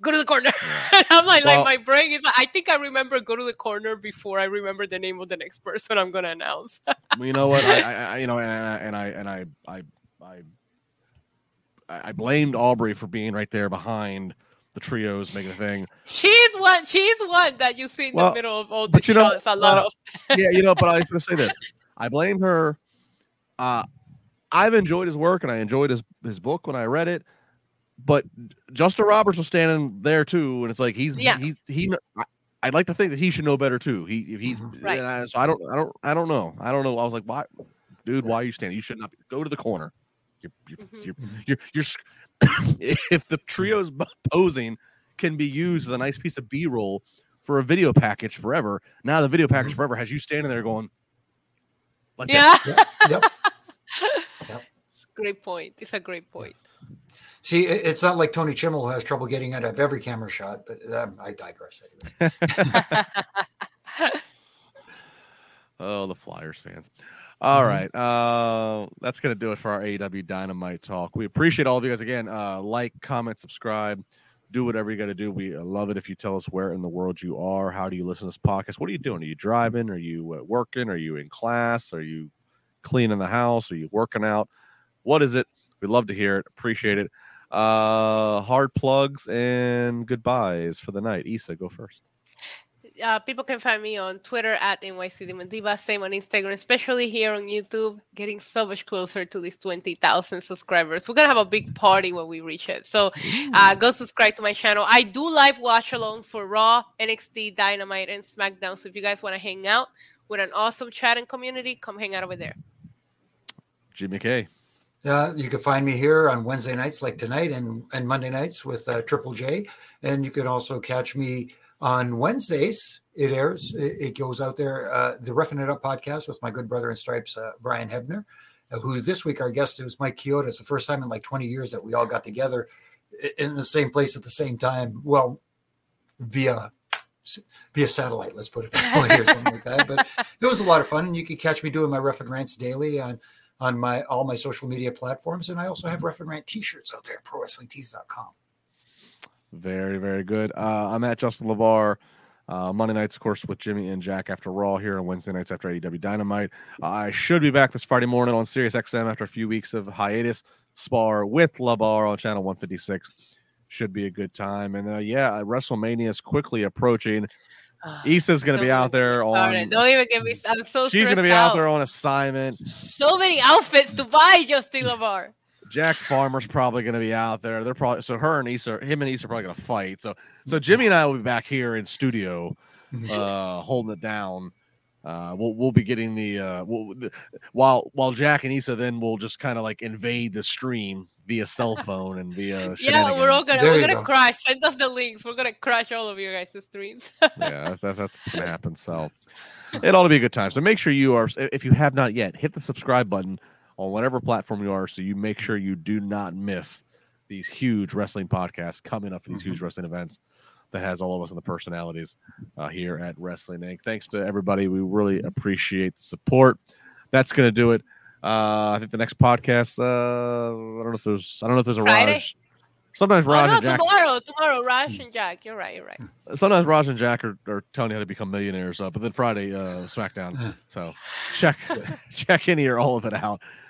go to the corner. and I'm like, Well- like my brain is. Like, I think I remember go to the corner before I remember the name of the next person I'm gonna announce. You know what I, I, I you know and I and I and I I I I blamed Aubrey for being right there behind the trios making a thing. she's one. She's one that you see in Well, the middle of all the but you know, shots. A lot uh, of. Yeah, you know, but I was going to say this. I blame her. Uh, I've enjoyed his work and I enjoyed his his book when I read it. But Justin Roberts was standing there too, and it's like he's Yeah. he's he. I, I'd like to think that he should know better too. He if he's Mhm. Right. and I, so I don't I don't I don't know I don't know. I was like, why, dude? Why are you standing? You should not be, go to the corner. You're you're Mhm. you're, you're, you're sc- if the trio's posing can be used as a nice piece of B roll for a video package forever. Now the video package Mhm. forever has you standing there going like Yeah. Yep. yep. It's a great point. It's a great point. See, it's not like Tony Chimel who has trouble getting out of every camera shot, but um, I digress. Anyways. Oh, the Flyers fans. All Mhm. right. Uh, that's going to do it for our AEW Dynamite talk. We appreciate all of you guys again. Uh, like, comment, subscribe, do whatever you got to do. We love it if you tell us where in the world you are. How do you listen to this podcast? What are you doing? Are you driving? Are you uh, working? Are you in class? Are you cleaning the house? Are you working out? What is it? We'd love to hear it. Appreciate it. Uh, hard plugs and goodbyes for the night. Isa, go first. Uh, people can find me on Twitter at NYC Demon Diva, same on Instagram, especially here on YouTube, getting so much closer to these 20,000 subscribers. We're going to have a big party when we reach it. So uh, go subscribe to my channel. I do live watch alongs for Raw, NXT, Dynamite, and SmackDown. So if you guys want to hang out with an awesome chat and community, come hang out over there. Jimmy K. Uh, you can find me here on Wednesday nights, like tonight, and and Monday nights with uh, Triple J. And you can also catch me on Wednesdays. It airs. It, goes out there. Uh, the Roughing It Up podcast with my good brother in stripes, uh, Brian Hebner, uh, who this week our guest is Mike Chioda. It's the first time in like 20 years that we all got together in the same place at the same time. Well, via via satellite, let's put it that way, or something like that. But it was a lot of fun, and you can catch me doing my and Rants daily on on my all my social media platforms, and I also have and Rant T-shirts out there at ProWrestlingTees.com. Very, very good. Uh, I'm at Justin LaBar. Uh, Monday nights, of course, with Jimmy and Jack after Raw here, and Wednesday nights after AEW Dynamite. Uh, I should be back this Friday morning on Sirius XM after a few weeks of hiatus. Spar with LaBar on channel 156. Should be a good time. And uh, yeah, WrestleMania is quickly approaching. Isa's going to be out even get me there on. Don't even give me. I'm so. She's going to be out there on assignment. So many outfits to buy, Justin LaBar. Jack Farmer's probably going to be out there. They're probably so her and Isa, him and Isa are probably going to fight. So so Jimmy and I will be back here in studio, Mhm. uh, holding it down. Uh, we'll we'll be getting the uh, we'll, the while while Jack and Isa then will just kind of like invade the stream via cell phone and via Yeah, we're all gonna There we're gonna go. crash. Send us the links. We're gonna crash all of your guys' streams. yeah, that, that's gonna happen. So it ought to be a good time. So make sure you are, if you have not yet, hit the subscribe button on whatever platform you are, so you make sure you do not miss these huge wrestling podcasts coming up for these huge wrestling events that has all of us and the personalities uh, here at Wrestling Inc. Thanks to everybody. We really appreciate the support. That's gonna do it. Uh, I think the next podcast. Uh, I don't know if there's. I don't know if there's a Friday? Raj. Sometimes oh Raj no, and Jack. tomorrow, tomorrow, Rush and Jack. You're right. You're right. sometimes Raj and Jack are, are telling you how to become millionaires, uh, but then Friday, uh, SmackDown. So check check in here, all of it out.